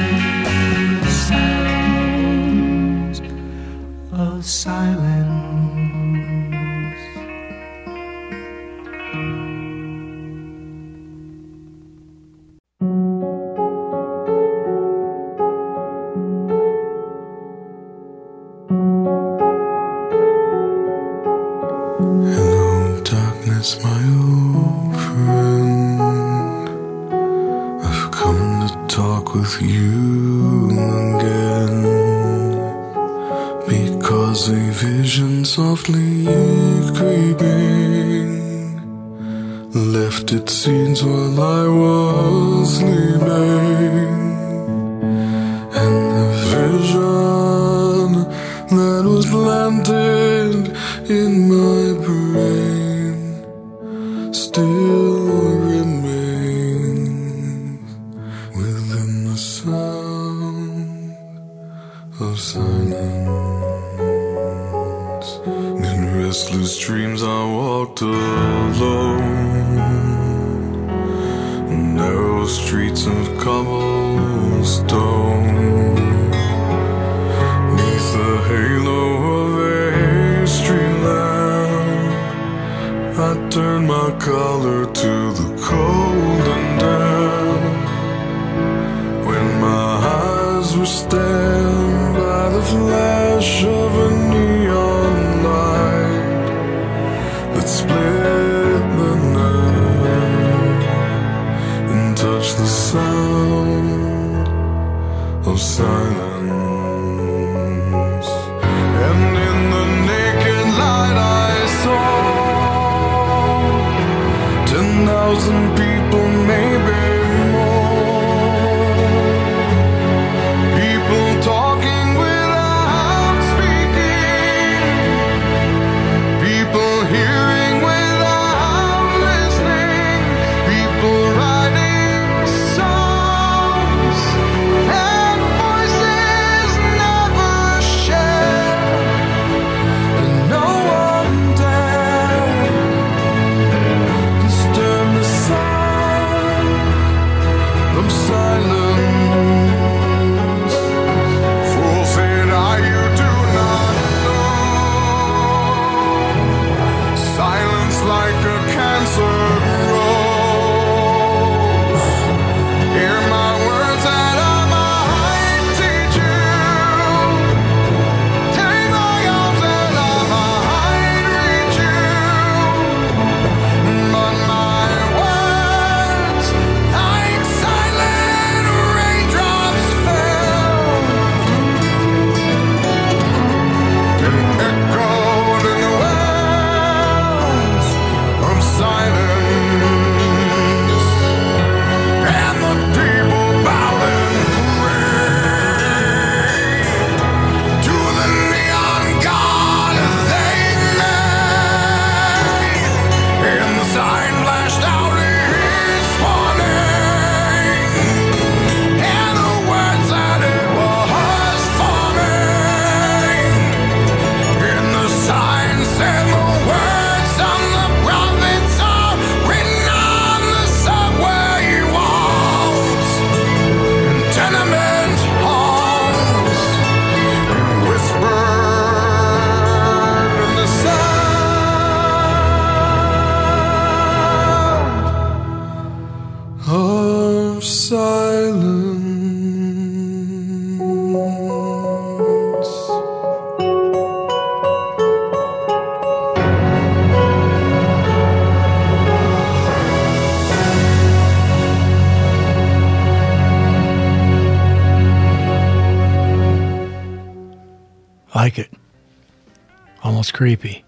creepy.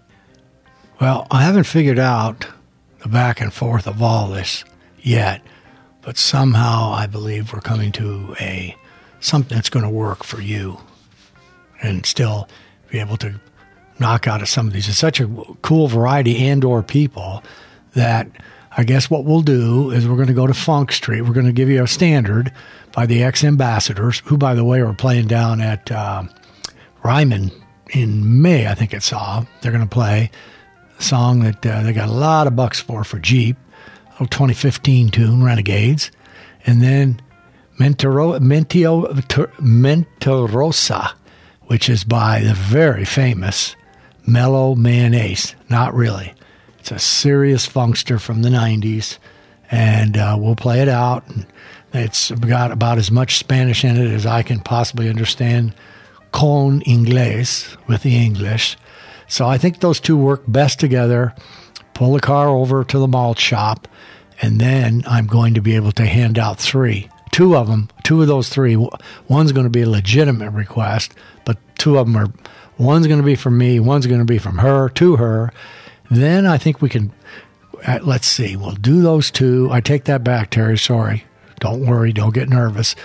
Well, I haven't figured out the back and forth of all this yet, but somehow I believe we're coming to a something that's going to work for you and still be able to knock out of some of these. It's such a cool variety and or people that I guess what we'll do is we're going to go to Funk Street. We're going to give you a standard by the X Ambassadors, who, by the way, are playing down at uh, Ryman in May. I think it's all. They're going to play a song that uh, they got a lot of bucks for for Jeep, a little 2015 tune, Renegades, and then Mentoro, Mentio, Mentorosa, which is by the very famous Mellow Man Ace. Not really. It's a serious funkster from the 90s, and uh, we'll play it out. And it's got about as much Spanish in it as I can possibly understand con inglés with the English. So I think those two work best together. Pull the car over to the malt shop, and then I'm going to be able to hand out three. Two of them, two of those three. One's going to be a legitimate request, but two of them are. One's going to be from me. One's going to be from her to her. Then I think we can. Uh, let's see. We'll do those two. I take that back, Terry. Sorry. Don't worry. Don't get nervous.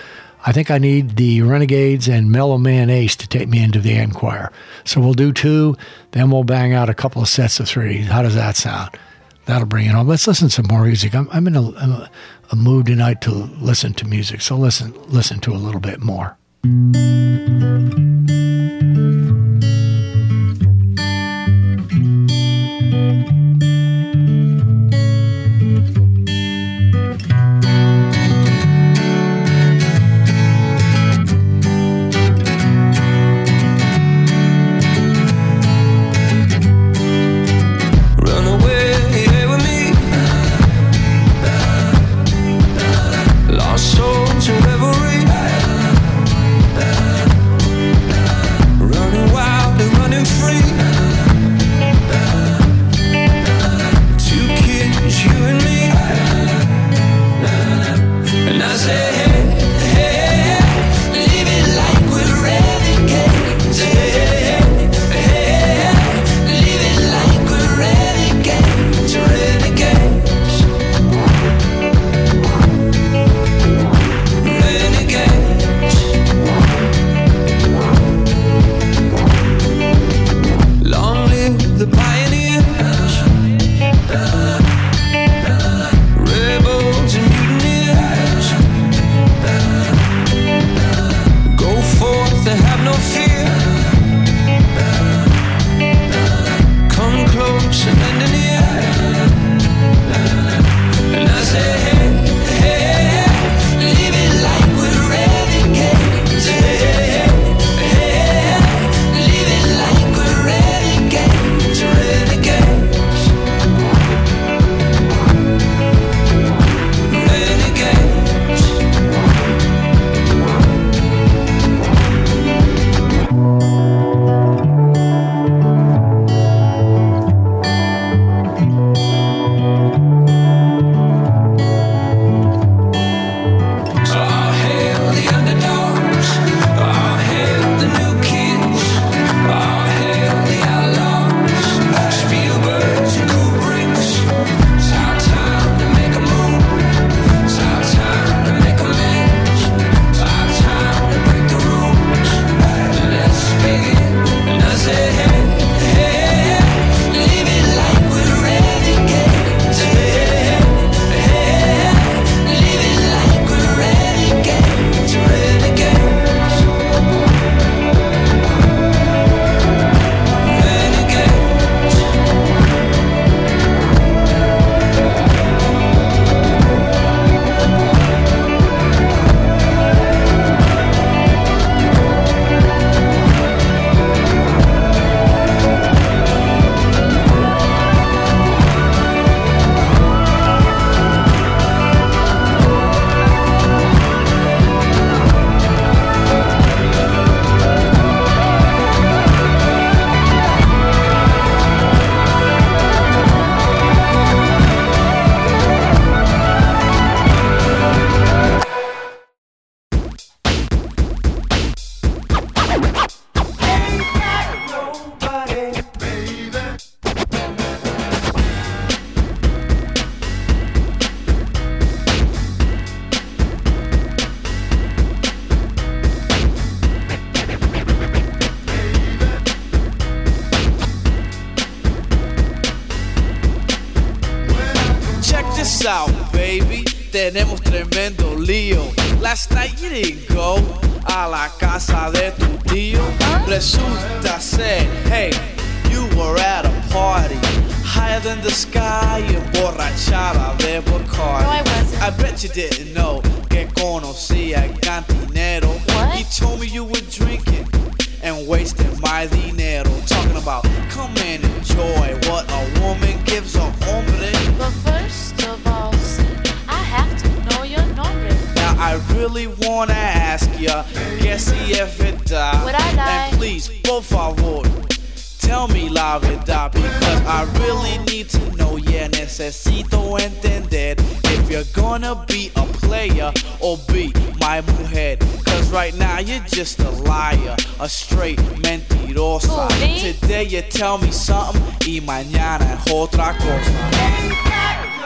I think I need the Renegades and Mellow Man Ace to take me into the Enquirer. So we'll do two, then we'll bang out a couple of sets of three. How does that sound? That'll bring it home. Let's listen to some more music. I'm, I'm in a, a, a mood tonight to listen to music, so listen listen to a little bit more.
Didn't know or be my mujer. Cause right now you're just a liar, a straight mentirosa.
Oh, me?
Today you tell me something y mañana es otra cosa.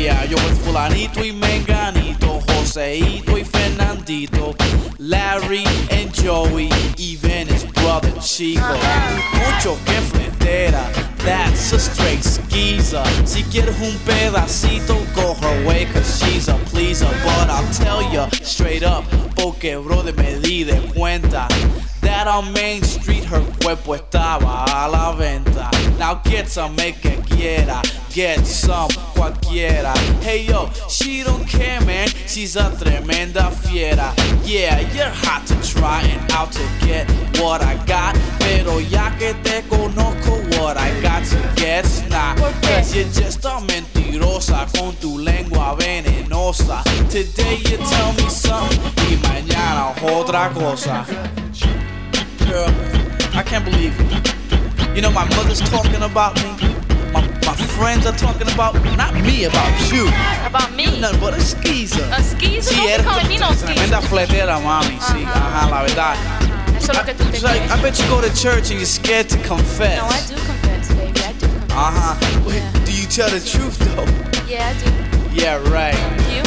Relambía. Yo with fulanito y menganito, Joseito y Fernandito, Larry and Joey, even his brother Chico. Mucho que that's a straight skeezer. Si quieres un pedacito, go her way, cause she's a pleaser. But I'll tell ya straight up, porque brother me di de cuenta. That on Main Street her cuerpo estaba a la venta. Now get some, make que quiera. Get some, cualquiera. Hey yo, she don't care, man. She's a tremenda fiera. Yeah, you're hot to try and out to get what I got. Pero ya que te conozco, what I got to get's not. Cause you're just a mentirosa con tu lengua venenosa. Today you tell me something y mañana otra cosa. Girl, I can't believe it. You know, my mother's talking about me. My, my friends are talking about not me, about you.
About me?
You're nothing but a skeezer.
A skeezer?
Sí, eres
calling me no
tremenda fletera, mami. Sí, ajá, la verdad.
Eso es lo que tú te
It's like. I bet you go to church and you're scared to confess.
No, I do confess, baby. I do confess.
Uh huh. Wait, do you tell the truth though?
Yeah, I do.
Yeah, right.
You?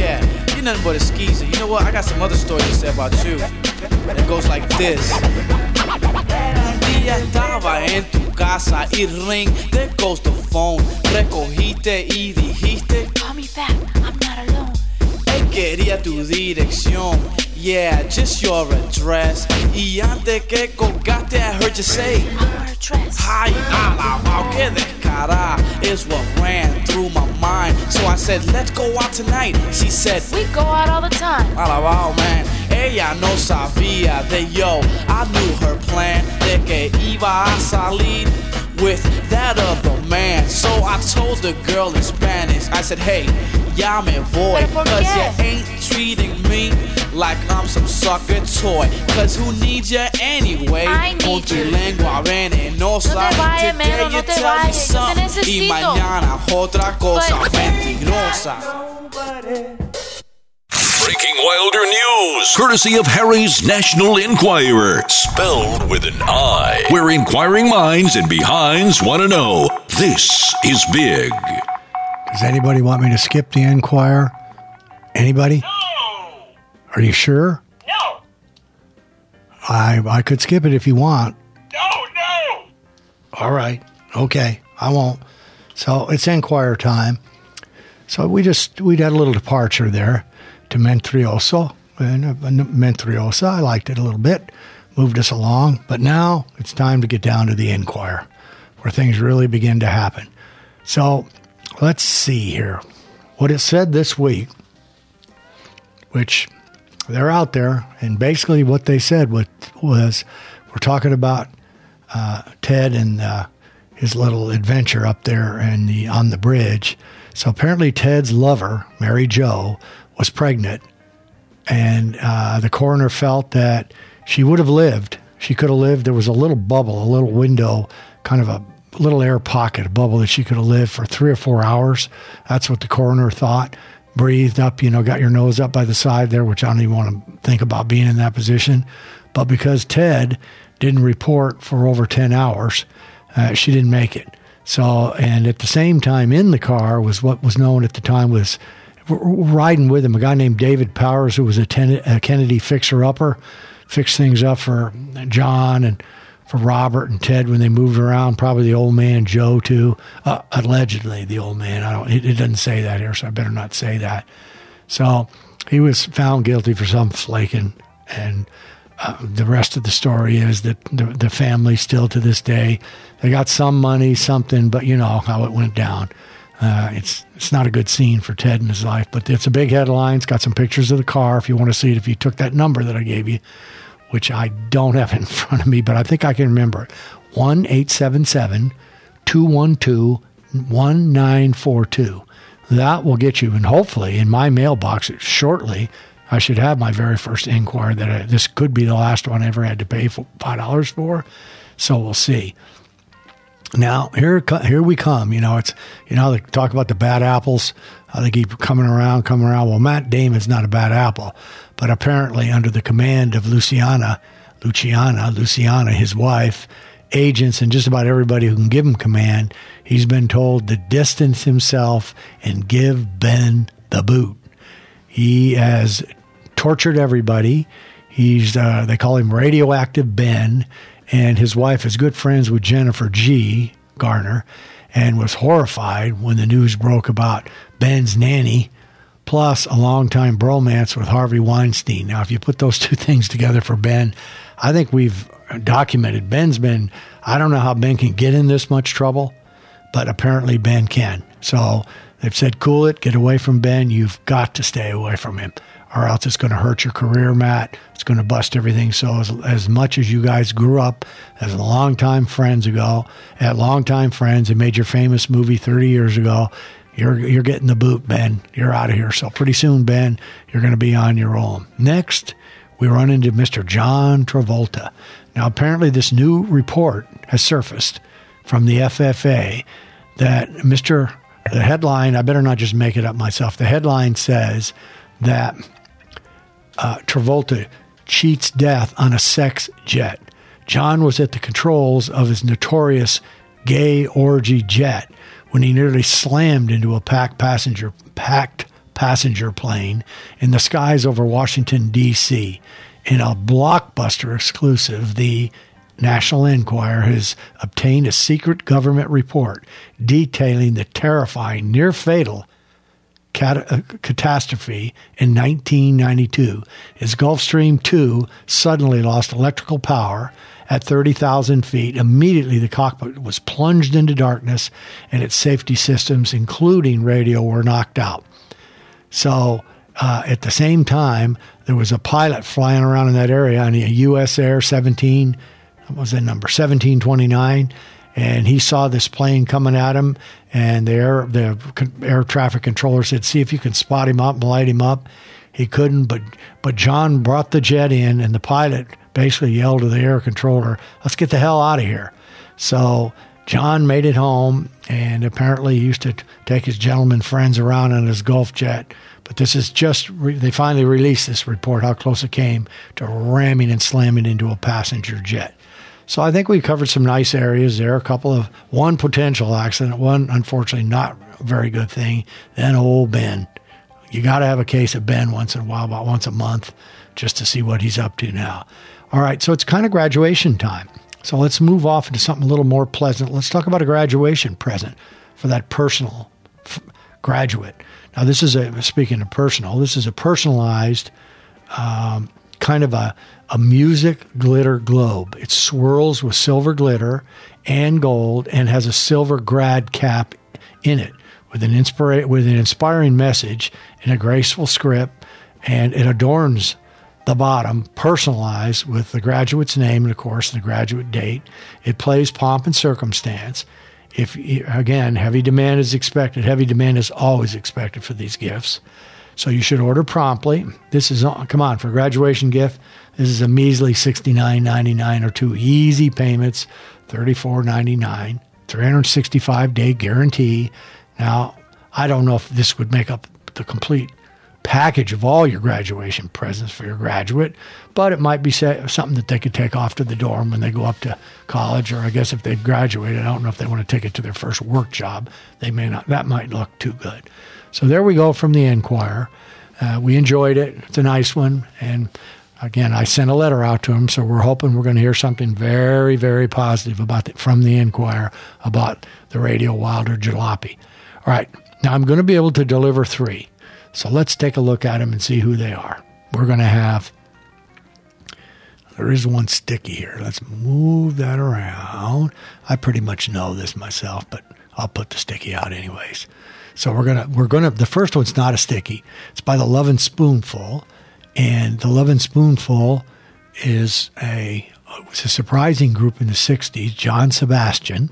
Yeah, you're nothing but a skeezer. You know what? I got some other stories to say about you. It goes like this. Un día estaba en tu casa y ring, there goes the phone. Recogiste y dijiste,
Call me back. I'm not alone.
él quería tu dirección. Yeah, just your address. Y antes que colgaste, I heard you say, Ay, ah, alabao, que descarada is what ran through my mind. So I said, let's go out tonight. She said,
We go out all the time.
Alabao, man. Ella no sabía de yo. I knew her plan de que iba a salir with that other man. So I told the girl in Spanish, I said, hey, ya me voy.
¿Pero por
Cause you ain't treating me like I'm some sucker toy. Cause who needs you anyway?
I
Con
need
tu
you.
lengua venenosa.
No te vayas,
Today
Melo,
you
te
tell me
vayas, yo te
something, Y mañana otra cosa
But-
mentirosa.
Breaking Wilder News, courtesy of Harry's National Enquirer, spelled with an I, where inquiring minds and behinds want to know. This is big.
Does anybody want me to skip the Enquirer? Anybody? No. Are you sure?
No.
I I could skip it if you want.
No, no.
All right. Okay. I won't. So it's Enquirer time. So we just we had a little departure there to Mentrioso. And uh, Mentriosa, I liked it a little bit. Moved us along. But now it's time to get down to the Enquirer, where things really begin to happen. So let's see here. What it said this week, which they're out there, and basically what they said was, we're talking about uh, Ted and uh, his little adventure up there and the on the bridge. So apparently, Ted's lover, Mary Jo, was pregnant, and uh, the coroner felt that she would have lived. She could have lived. There was a little bubble, a little window, kind of a little air pocket, a bubble that she could have lived for three or four hours. That's what the coroner thought. Breathed up, you know, got your nose up by the side there, which I don't even want to think about being in that position. But because Ted didn't report for over 10 hours, uh, she didn't make it. So, and at the same time in the car was what was known at the time was riding with him a guy named David Powers, who was a, ten- a Kennedy fixer upper, fixed things up for John and for Robert and Ted when they moved around. Probably the old man Joe too. Uh, allegedly, the old man. I don't. It, it doesn't say that here, so I better not say that. So he was found guilty for some flaking, and uh, the rest of the story is that the, the family still to this day they got some money, something, but you know how it went down. Uh, it's it's not a good scene for Ted in his life, but it's a big headline. It's got some pictures of the car if you want to see it. If you took that number that I gave you, which I don't have in front of me, but I think I can remember it. 1 877 212 1942. That will get you, and hopefully in my mailbox shortly, I should have my very first inquiry that I, this could be the last one I ever had to pay for $5 for. So we'll see. Now here, here we come. You know, it's you know they talk about the bad apples. How they keep coming around, coming around. Well, Matt Damon's not a bad apple, but apparently under the command of Luciana, Luciana, Luciana, his wife, agents, and just about everybody who can give him command, he's been told to distance himself and give Ben the boot. He has tortured everybody. He's uh, they call him radioactive Ben, and his wife is good friends with Jennifer G. Garner, and was horrified when the news broke about Ben's nanny, plus a longtime bromance with Harvey Weinstein. Now, if you put those two things together for Ben, I think we've documented Ben's been. I don't know how Ben can get in this much trouble, but apparently Ben can. So they've said, cool it, get away from Ben. You've got to stay away from him, or else it's going to hurt your career, Matt. It's going to bust everything. So as, as much as you guys grew up as longtime friends ago, at longtime friends, and made your famous movie 30 years ago, you're you're getting the boot, Ben. You're out of here. So pretty soon, Ben, you're going to be on your own. Next, we run into Mr. John Travolta. Now, apparently, this new report has surfaced from the FFA that Mr. The headline, I better not just make it up myself. The headline says that uh, Travolta cheats death on a sex jet. John was at the controls of his notorious gay orgy jet when he nearly slammed into a packed passenger packed passenger plane in the skies over Washington D.C. In a blockbuster exclusive, the National Enquirer has obtained a secret government report detailing the terrifying, near fatal cat- uh, catastrophe in 1992 as Gulfstream 2 suddenly lost electrical power at 30,000 feet. Immediately, the cockpit was plunged into darkness and its safety systems, including radio, were knocked out. So, uh, at the same time, there was a pilot flying around in that area on a U.S. Air 17, what was that number? 1729 and he saw this plane coming at him and the air the air traffic controller said see if you can spot him up and light him up. He couldn't but but john brought the jet in and the pilot basically yelled to the air controller let's get the hell out of here. So john made it home and apparently he used to take his gentleman friends around on his golf jet. But this is just re- they finally released this report how close it came to ramming and slamming into a passenger jet so I think we covered some nice areas there. A couple of one potential accident, one unfortunately not very good thing. Then old Ben. You got to have a case of Ben once in a while, about once a month, just to see what he's up to now. All right, so it's kind of graduation time. So let's move off into something a little more pleasant. Let's talk about a graduation present for that personal f- graduate. Now, this is a speaking of personal. This is a personalized um, kind of a, a music glitter globe. It swirls with silver glitter and gold and has a silver grad cap in it with an inspira- with an inspiring message in a graceful script and it adorns the bottom personalized with the graduate's name and of course the graduate date. It plays pomp and circumstance. If again, heavy demand is expected. Heavy demand is always expected for these gifts. So you should order promptly. This is come on for graduation gift. This is a measly sixty nine ninety nine or two easy payments, thirty four ninety nine 365 day guarantee. Now, I don't know if this would make up the complete package of all your graduation presents for your graduate, but it might be something that they could take off to the dorm when they go up to college, or I guess if they've graduated, I don't know if they want to take it to their first work job. They may not. That might look too good. So there we go from the Enquirer. Uh, we enjoyed it. It's a nice one, and again, I sent a letter out to him, so we're hoping we're going to hear something very, very positive about the, from the Enquirer about the Radio Wilder Jalopy. All right, now I'm going to be able to deliver three. So let's take a look at them and see who they are. We're going to have, there is one sticky here. Let's move that around. I pretty much know this myself, but I'll put the sticky out anyways. So we're gonna we're gonna the first one's not a sticky. It's by the Lovin' Spoonful, and the Lovin' Spoonful is a it was a surprising group in the '60s. John Sebastian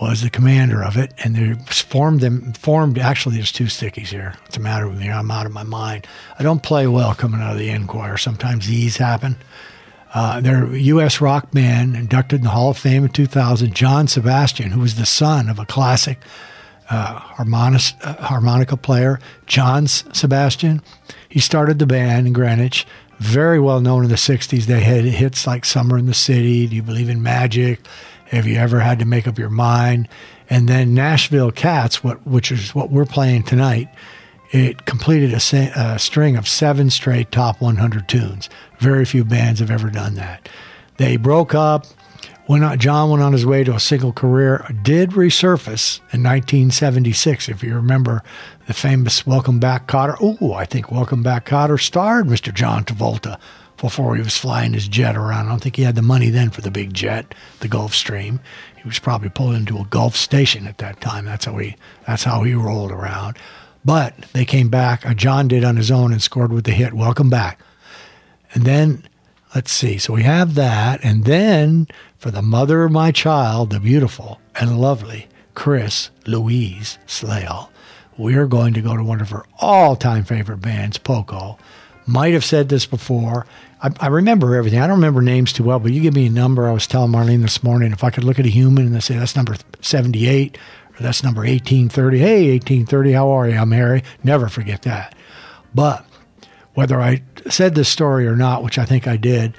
was the commander of it, and they formed them. Formed actually, there's two stickies here. What's the matter with me? I'm out of my mind. I don't play well coming out of the Enquirer. Sometimes these happen. Uh, they're U.S. rock band inducted in the Hall of Fame in 2000. John Sebastian, who was the son of a classic uh, harmonis, uh, harmonica player, John Sebastian. He started the band in Greenwich. Very well known in the 60s. They had hits like Summer in the City, Do You Believe in Magic? Have You Ever Had to Make Up Your Mind? And then Nashville Cats, what, which is what we're playing tonight, it completed a, a string of seven straight top 100 tunes. Very few bands have ever done that. They broke up. On, John went on his way to a single career. Did resurface in 1976, if you remember the famous "Welcome Back, Kotter." Oh, I think "Welcome Back, Kotter" starred Mr. John Travolta before he was flying his jet around. I don't think he had the money then for the big jet, the Gulfstream. He was probably pulled into a Gulf station at that time. That's how he. That's how he rolled around. But they came back. Uh, John did on his own and scored with the hit "Welcome Back." And then, let's see. So we have that. And then for the mother of my child, the beautiful and lovely Chris Louise Slale, we're going to go to one of her all time favorite bands, Poco. Might have said this before. I, I remember everything. I don't remember names too well, but you give me a number. I was telling Marlene this morning if I could look at a human and say that's number 78 or that's number 1830. Hey, 1830, how are you? I'm Harry. Never forget that. But whether I said this story or not, which I think I did,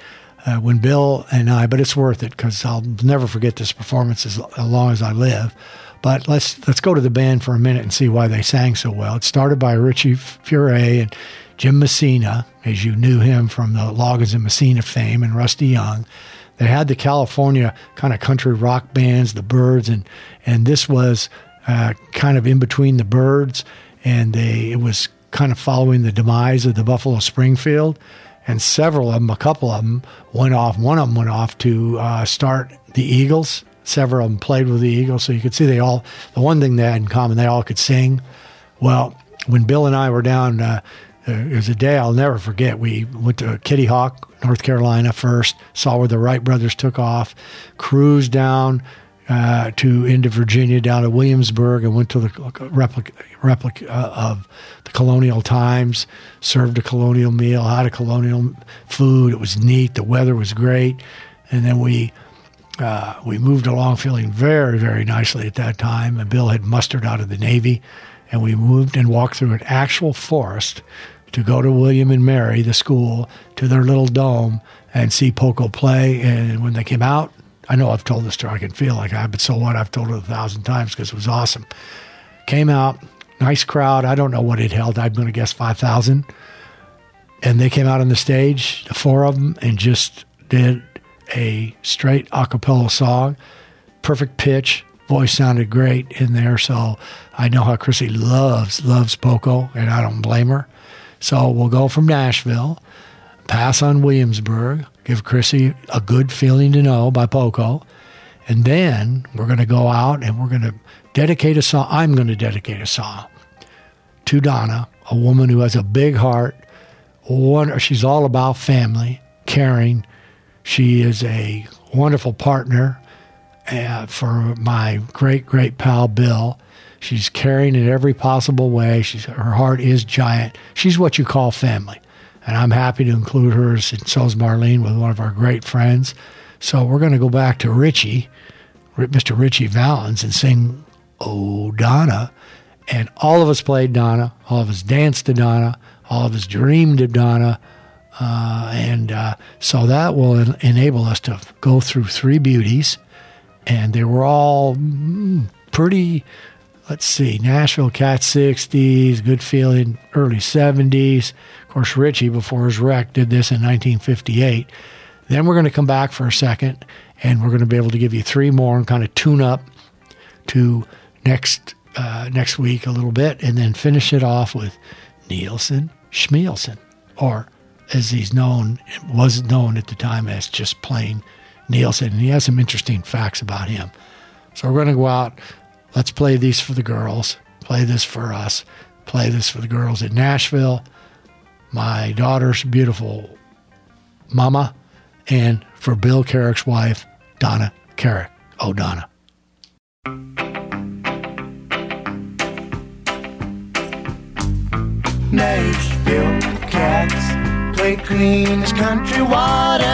uh, when Bill and I, but it's worth it because I'll never forget this performance as, as long as I live. But let's let's go to the band for a minute and see why they sang so well. It started by Richie Furay and Jim Messina, as you knew him from the Loggins and Messina fame, and Rusty Young. They had the California kind of country rock bands, the Byrds, and and this was uh, kind of in between the Byrds, and they it was kind of following the demise of the Buffalo Springfield, and several of them, a couple of them, went off. One of them went off to uh, start the Eagles. Several of them played with the Eagles, so you could see they all. The one thing they had in common, they all could sing. Well, when Bill and I were down, uh, uh, it was a day I'll never forget. We went to Kitty Hawk, North Carolina first, saw where the Wright brothers took off, cruised down uh, to into Virginia, down to Williamsburg, and went to the replica, replica uh, of the Colonial Times. Served a colonial meal, had a colonial food. It was neat. The weather was great, and then we uh, we moved along feeling very, very nicely at that time. And Bill had mustered out of the Navy, and we moved and walked through an actual forest to go to William and Mary, the school, to their little dome and see Poco play. And when they came out, I know I've told this story. I can feel like I, but so what? I've told it a thousand times because it was awesome. Came out, nice crowd. I don't know what it held. I'm going to guess five thousand. And they came out on the stage, the four of them, and just did a straight a cappella song, perfect pitch. Voice sounded great in there, so I know how Chrissy loves loves Poco, and I don't blame her. So we'll go from Nashville, pass on Williamsburg, give Chrissy a good feeling to know by Poco, and then we're going to go out and we're going to dedicate a song. I'm going to dedicate a song to Donna, a woman who has a big heart. One, she's all about family, caring. She is a wonderful partner uh, for my great great pal Bill. She's caring in every possible way. She's her heart is giant. She's what you call family, and I'm happy to include her. And so is Marlene with one of our great friends. So we're going to go back to Richie, Mr. Ritchie Valens and sing "Oh Donna," and all of us played Donna. All of us danced to Donna. All of us dreamed of Donna. Uh, and uh, so that will en- enable us to go through three beauties, and they were all mm, pretty. Let's see, Nashville Cat 60s, Good Feeling early 70s. Of course, Ritchie, before his wreck, did this in 1958. Then we're going to come back for a second, and we're going to be able to give you three more and kind of tune up to next uh, next week a little bit, and then finish it off with Nilsson Schmilsson, or as he's known was known at the time as just plain Nilsson. And he has some interesting facts about him. So we're going to go out. Let's play these for the girls. Play this for us. Play this for the girls in Nashville. My daughter's beautiful mama, and for Bill Carrick's wife, Donna Carrick. Oh, Donna.
Nashville cats play clean as country water.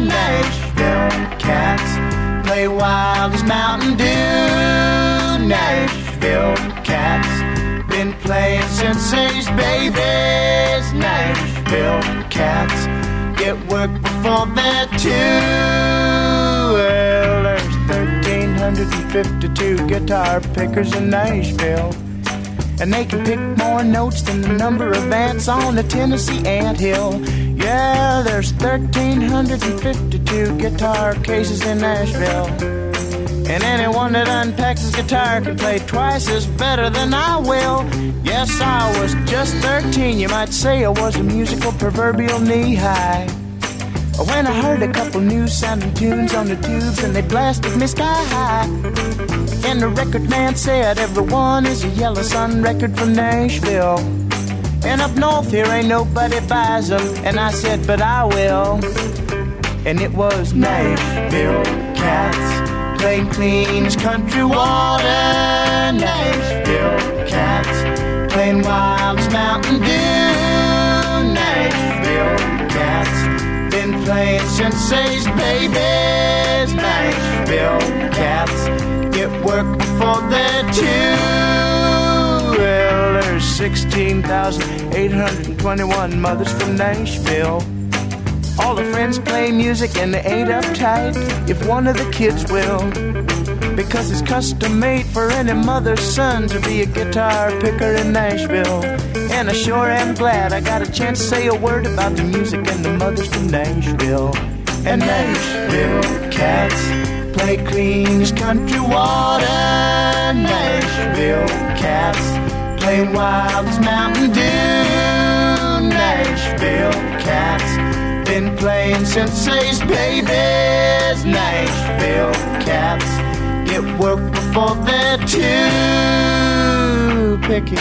Nashville cats play wild as Mountain Dew. Nashville cats playing since they's babies. Nashville cats get work before they're. Well, there's 1,352 guitar pickers in Nashville. And they can pick more notes than the number of ants on the Tennessee anthill. Yeah, there's 1,352 guitar cases in Nashville. And anyone that unpacks his guitar can play twice as better than I will. Yes, I was just 13. You might say I was a musical proverbial knee high. When I heard a couple new sounding tunes on the tubes and they blasted me sky high. And the record man said everyone is a Yellow Sun record from Nashville. And up north here ain't nobody buys them. And I said, but I will. And it was Nashville cats plain clean as country water. Nashville cats plain wild as Mountain Dew. Nashville cats been playing they's babies. Nashville cats get work before they're two. Well, there's 16,821 mothers from Nashville. All the friends play music and they ain't uptight if one of the kids will. Because it's custom made for any mother's son to be a guitar picker in Nashville. And I sure am glad I got a chance to say a word about the music and the mothers from Nashville. And Nashville cats play clean as country water. Nashville cats play wild as Mountain Dew. Nashville cats been playing since they's babies. Nashville cats get work before they're two. Pick it.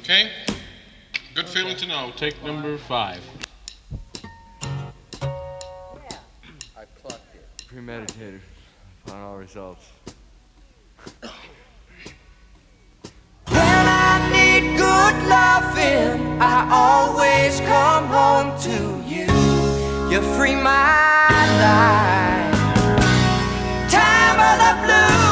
Okay? Good feeling to know. Take number five.
Premeditated upon all results.
When I need good loving, I always come home to you. You free my life. Time of the blues.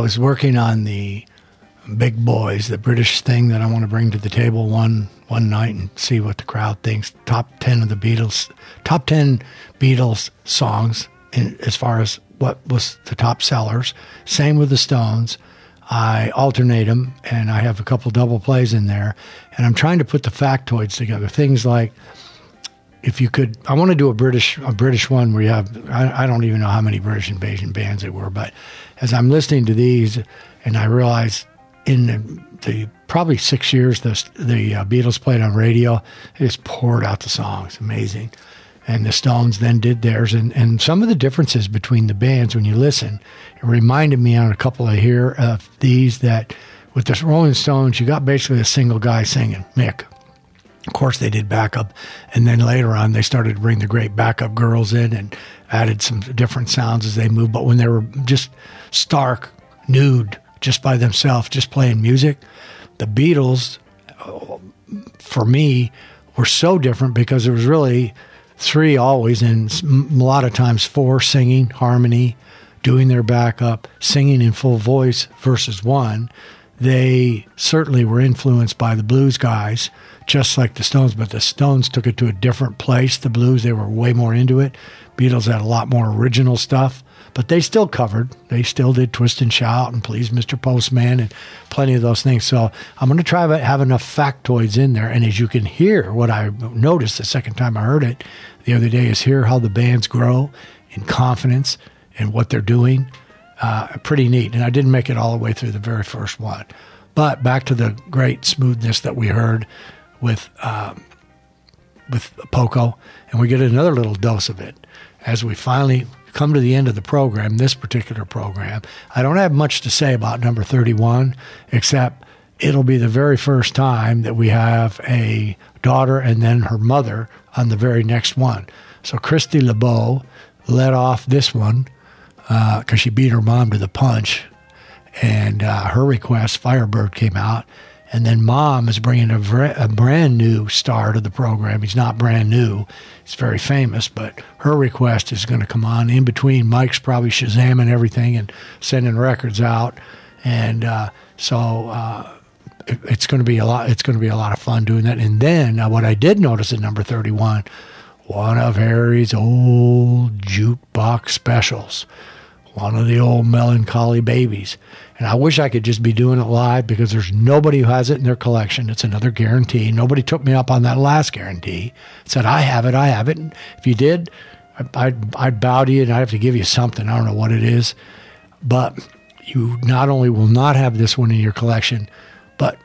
Was working on the Big Boys, the British thing that I want to bring to the table one one night and see what the crowd thinks. Top ten of the Beatles, top ten Beatles songs in, as far as what was the top sellers. Same with the Stones. I alternate them, and I have a couple double plays in there, and I'm trying to put the factoids together. Things like if you could, I want to do a British a British one where you have I, I don't even know how many British invasion bands there were, but as I'm listening to these, and I realize in the, the probably six years the the uh, Beatles played on radio, they just poured out the songs, amazing, and the Stones then did theirs, and and some of the differences between the bands when you listen, it reminded me on a couple of here of these that with the Rolling Stones, you got basically a single guy singing, Mick. Of course, they did backup, and then later on, they started to bring the great backup girls in. And added some different sounds as they moved. But when they were just stark, nude, just by themselves, just playing music, the Beatles, for me, were so different because there was really three always, and a lot of times four singing harmony, doing their backup, singing in full voice versus one. They certainly were influenced by the blues guys, just like the Stones, but the Stones took it to a different place. The blues, they were way more into it. Beatles had a lot more original stuff, but they still covered. They still did Twist and Shout and Please Mr. Postman and plenty of those things. So I'm going to try to have enough factoids in there. And as you can hear, what I noticed the second time I heard it the other day is hear how the bands grow in confidence in what they're doing uh, pretty neat. And I didn't make it all the way through the very first one. But back to the great smoothness that we heard with um, with Poco, and we get another little dose of it as we finally come to the end of the program. This particular program, I don't have much to say about number thirty-one, except it'll be the very first time that we have a daughter and then her mother on the very next one. So Christy LeBeau led off this one because she beat her mom to the punch, and uh, her request, Firebird, came out. And then mom is bringing a, a brand new star to the program. He's not brand new, he's very famous, but her request is going to come on in between. Mike's probably shazamming everything and sending records out, and uh, so uh, it- it's going to be a lot. It's going to be a lot of fun doing that. And then uh, what I did notice at number thirty-one, one of Harry's old jukebox specials one of the old melancholy babies. And I wish I could just be doing it live because there's nobody who has it in their collection. It's another guarantee. Nobody took me up on that last guarantee. Said, I have it, I have it. And if you did, I'd, I'd, bow to you and I'd have to give you something. I don't know what it is. But you not only will not have this one in your collection, but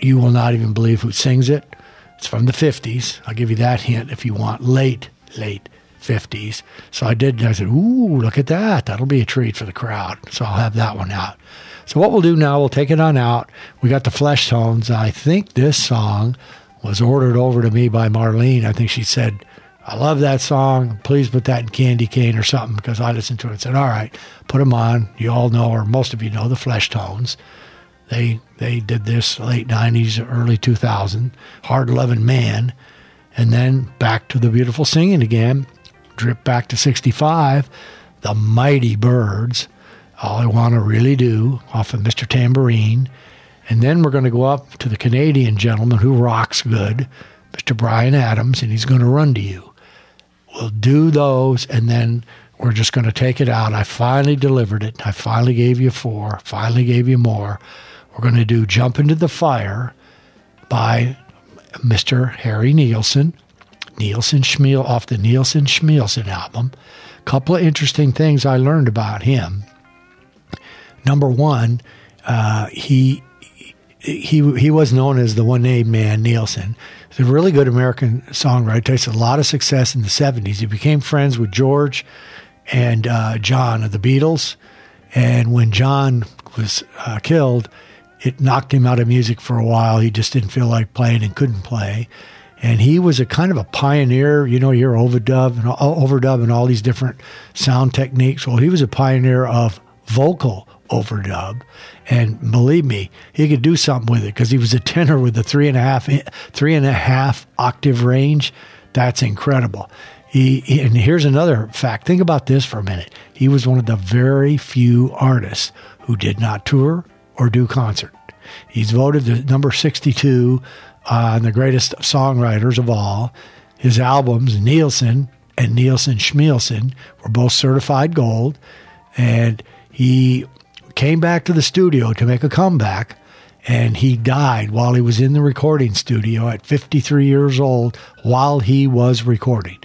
you will not even believe who sings it. It's from the 50s. I'll give you that hint if you want. Late, late 50s. So I did, I said, ooh, look at that. That'll be a treat for the crowd. So I'll have that one out. So what we'll do now, we'll take it on out. We got the Fleshtones. I think this song was ordered over to me by Marlene. I think she said, I love that song. Please put that in Candy Cane or something because I listened to it and said, all right, put them on. You all know, or most of you know, the Fleshtones. They they did this late 90s, early 2000, Hard Loving Man. And then back to the beautiful singing again. Drip back to 65, the Mighty Byrds. All I Want to Really Do off of Mr. Tambourine. And then we're going to go up to the Canadian gentleman who rocks good, Mr. Bryan Adams, and he's going to run to you. We'll do those, and then we're just going to take it out. I finally delivered it. I finally gave you four, finally gave you more. We're going to do Jump Into the Fire by Mr. Harry Nilsson, Nilsson Schmiel off the Nilsson Schmilsson album. A couple of interesting things I learned about him. Number one, uh, he he he was known as the one name man Nilsson. He's a really good American songwriter. Takes a lot of success in the '70s. He became friends with George and uh, John of the Beatles, and when John was uh, killed, it knocked him out of music for a while. He just didn't feel like playing and couldn't play. And he was a kind of a pioneer. You know, you're overdub and overdub and all these different sound techniques. Well, he was a pioneer of vocal overdub. And believe me, he could do something with it because he was a tenor with a three and a half three and a half octave range. That's incredible. He, and here's another fact. Think about this for a minute. He was one of the very few artists who did not tour or do concert. He's voted the number 62 uh, on the greatest songwriters of all. His albums, Nilsson and Nilsson Schmilsson, were both certified gold. And he came back to the studio to make a comeback. And he died while he was in the recording studio at 53 years old while he was recording,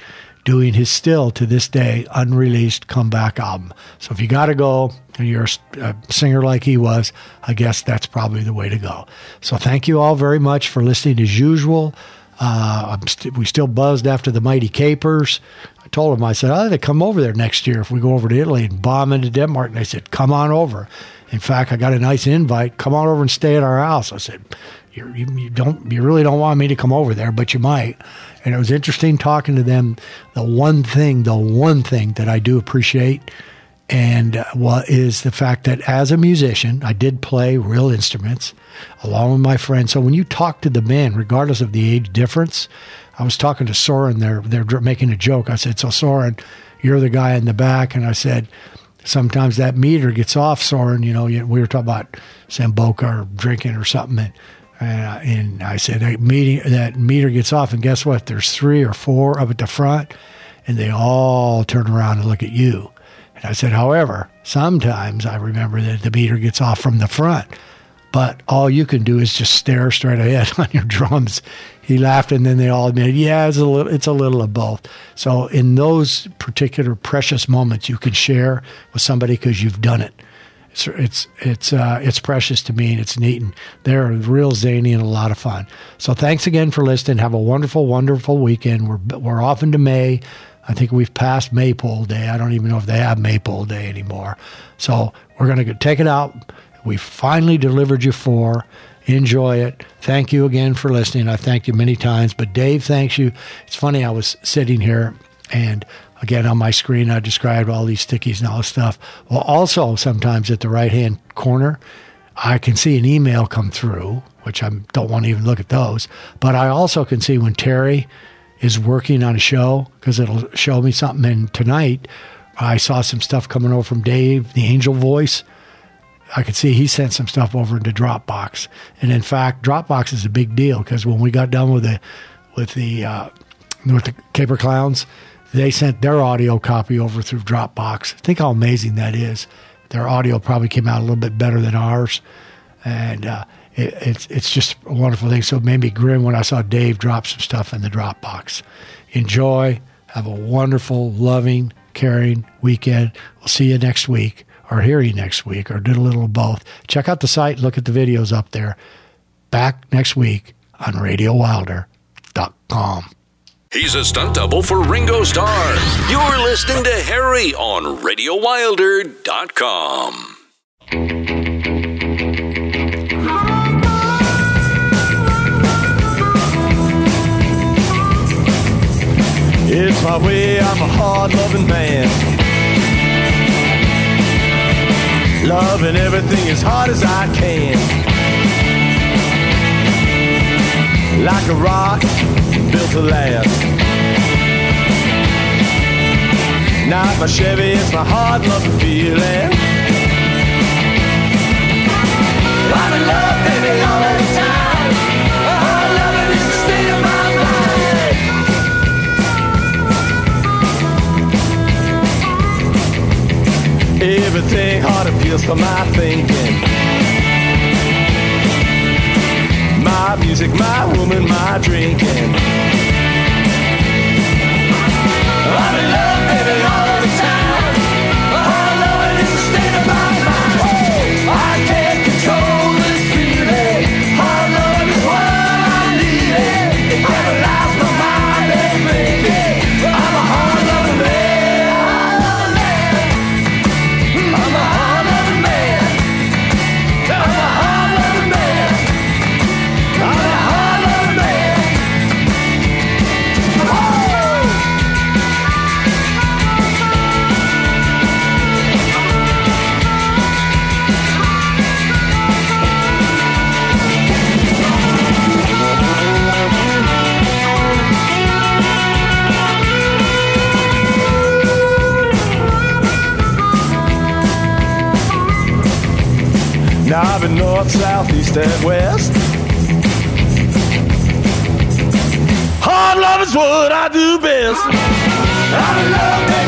doing his still to this day unreleased comeback album. So if you got to go and you're a singer like he was, I guess that's probably the way to go. So thank you all very much for listening as usual. Uh, st- we still buzzed after the Mighty Capers. I told them, I said, oh, they come over there next year if we go over to Italy and bomb into Denmark. And they said, come on over. In fact, I got a nice invite. Come on over and stay at our house. I said, you, you don't, you really don't want me to come over there, but you might. And it was interesting talking to them. The one thing, the one thing that I do appreciate and uh, what is the fact that as a musician, I did play real instruments along with my friends. So when you talk to the band, regardless of the age difference, I was talking to Soren. They're they're making a joke. I said, "So Soren, you're the guy in the back," and I said, "Sometimes that meter gets off, Soren. You know, we were talking about sambuca or drinking or something." And, uh, and I said, that, meeting, that meter gets off, and guess what? There's three or four up at the front, and they all turn around and look at you. And I said, however, sometimes I remember that the meter gets off from the front, but all you can do is just stare straight ahead on your drums. He laughed, and then they all admitted, yeah, it's a little, it's a little of both. So in those particular precious moments, you can share with somebody because you've done it. It's it's it's uh, it's precious to me, and it's neat, and they're real zany and a lot of fun. So thanks again for listening. Have a wonderful, wonderful weekend. We're we're off into May. I think we've passed Maypole Day. I don't even know if they have Maypole Day anymore. So we're going to take it out. We finally delivered you four. Enjoy it. Thank you again for listening. I've thanked you many times, but Dave thanks you. It's funny, I was sitting here and again on my screen, I described all these stickies and all this stuff. Well, also sometimes at the right hand corner, I can see an email come through, which I don't want to even look at those. But I also can see when Terry is working on a show because it'll show me something. And tonight, I saw some stuff coming over from Dave, the angel voice. I could see he sent some stuff over into Dropbox, and in fact, Dropbox is a big deal because when we got done with the with the uh, the Caper Clowns, they sent their audio copy over through Dropbox. Think how amazing that is. Their audio probably came out a little bit better than ours, and uh, it, it's it's just a wonderful thing. So it made me grin when I saw Dave drop some stuff in the Dropbox. Enjoy. Have a wonderful, loving, caring weekend. We'll see you next week, or hear you next week, or do a little of both. Check out the site. Look at the videos up there. Back next week on RadioWilder.com.
He's a stunt double for Ringo Starr. You're listening to Harry on RadioWilder.com.
It's my way, I'm a hard loving man. Loving everything as hard as I can. Like a rock built to last. Not my Chevy, it's my hard loving feeling. I'm in love, baby, Everything hard appeals for my thinking. My music, my woman, my drinking.
I've in north, south, east, and west. Hard love is what I do best. I love,
it.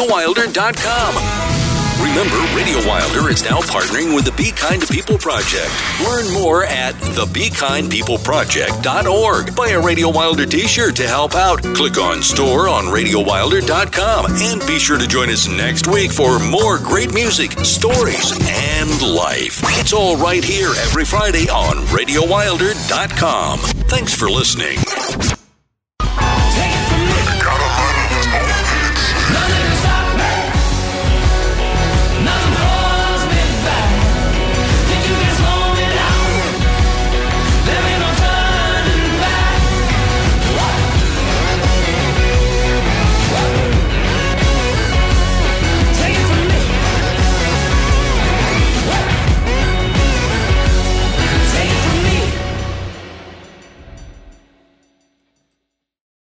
RadioWilder.com. Remember, Radio Wilder is now partnering with the Be Kind to People Project. Learn more at thebekindpeopleproject.org. Buy a Radio Wilder t-shirt to help out. Click on store on RadioWilder.com. And be sure to join us next week for more great music, stories, and life. It's all right here every Friday on RadioWilder.com. Thanks for listening.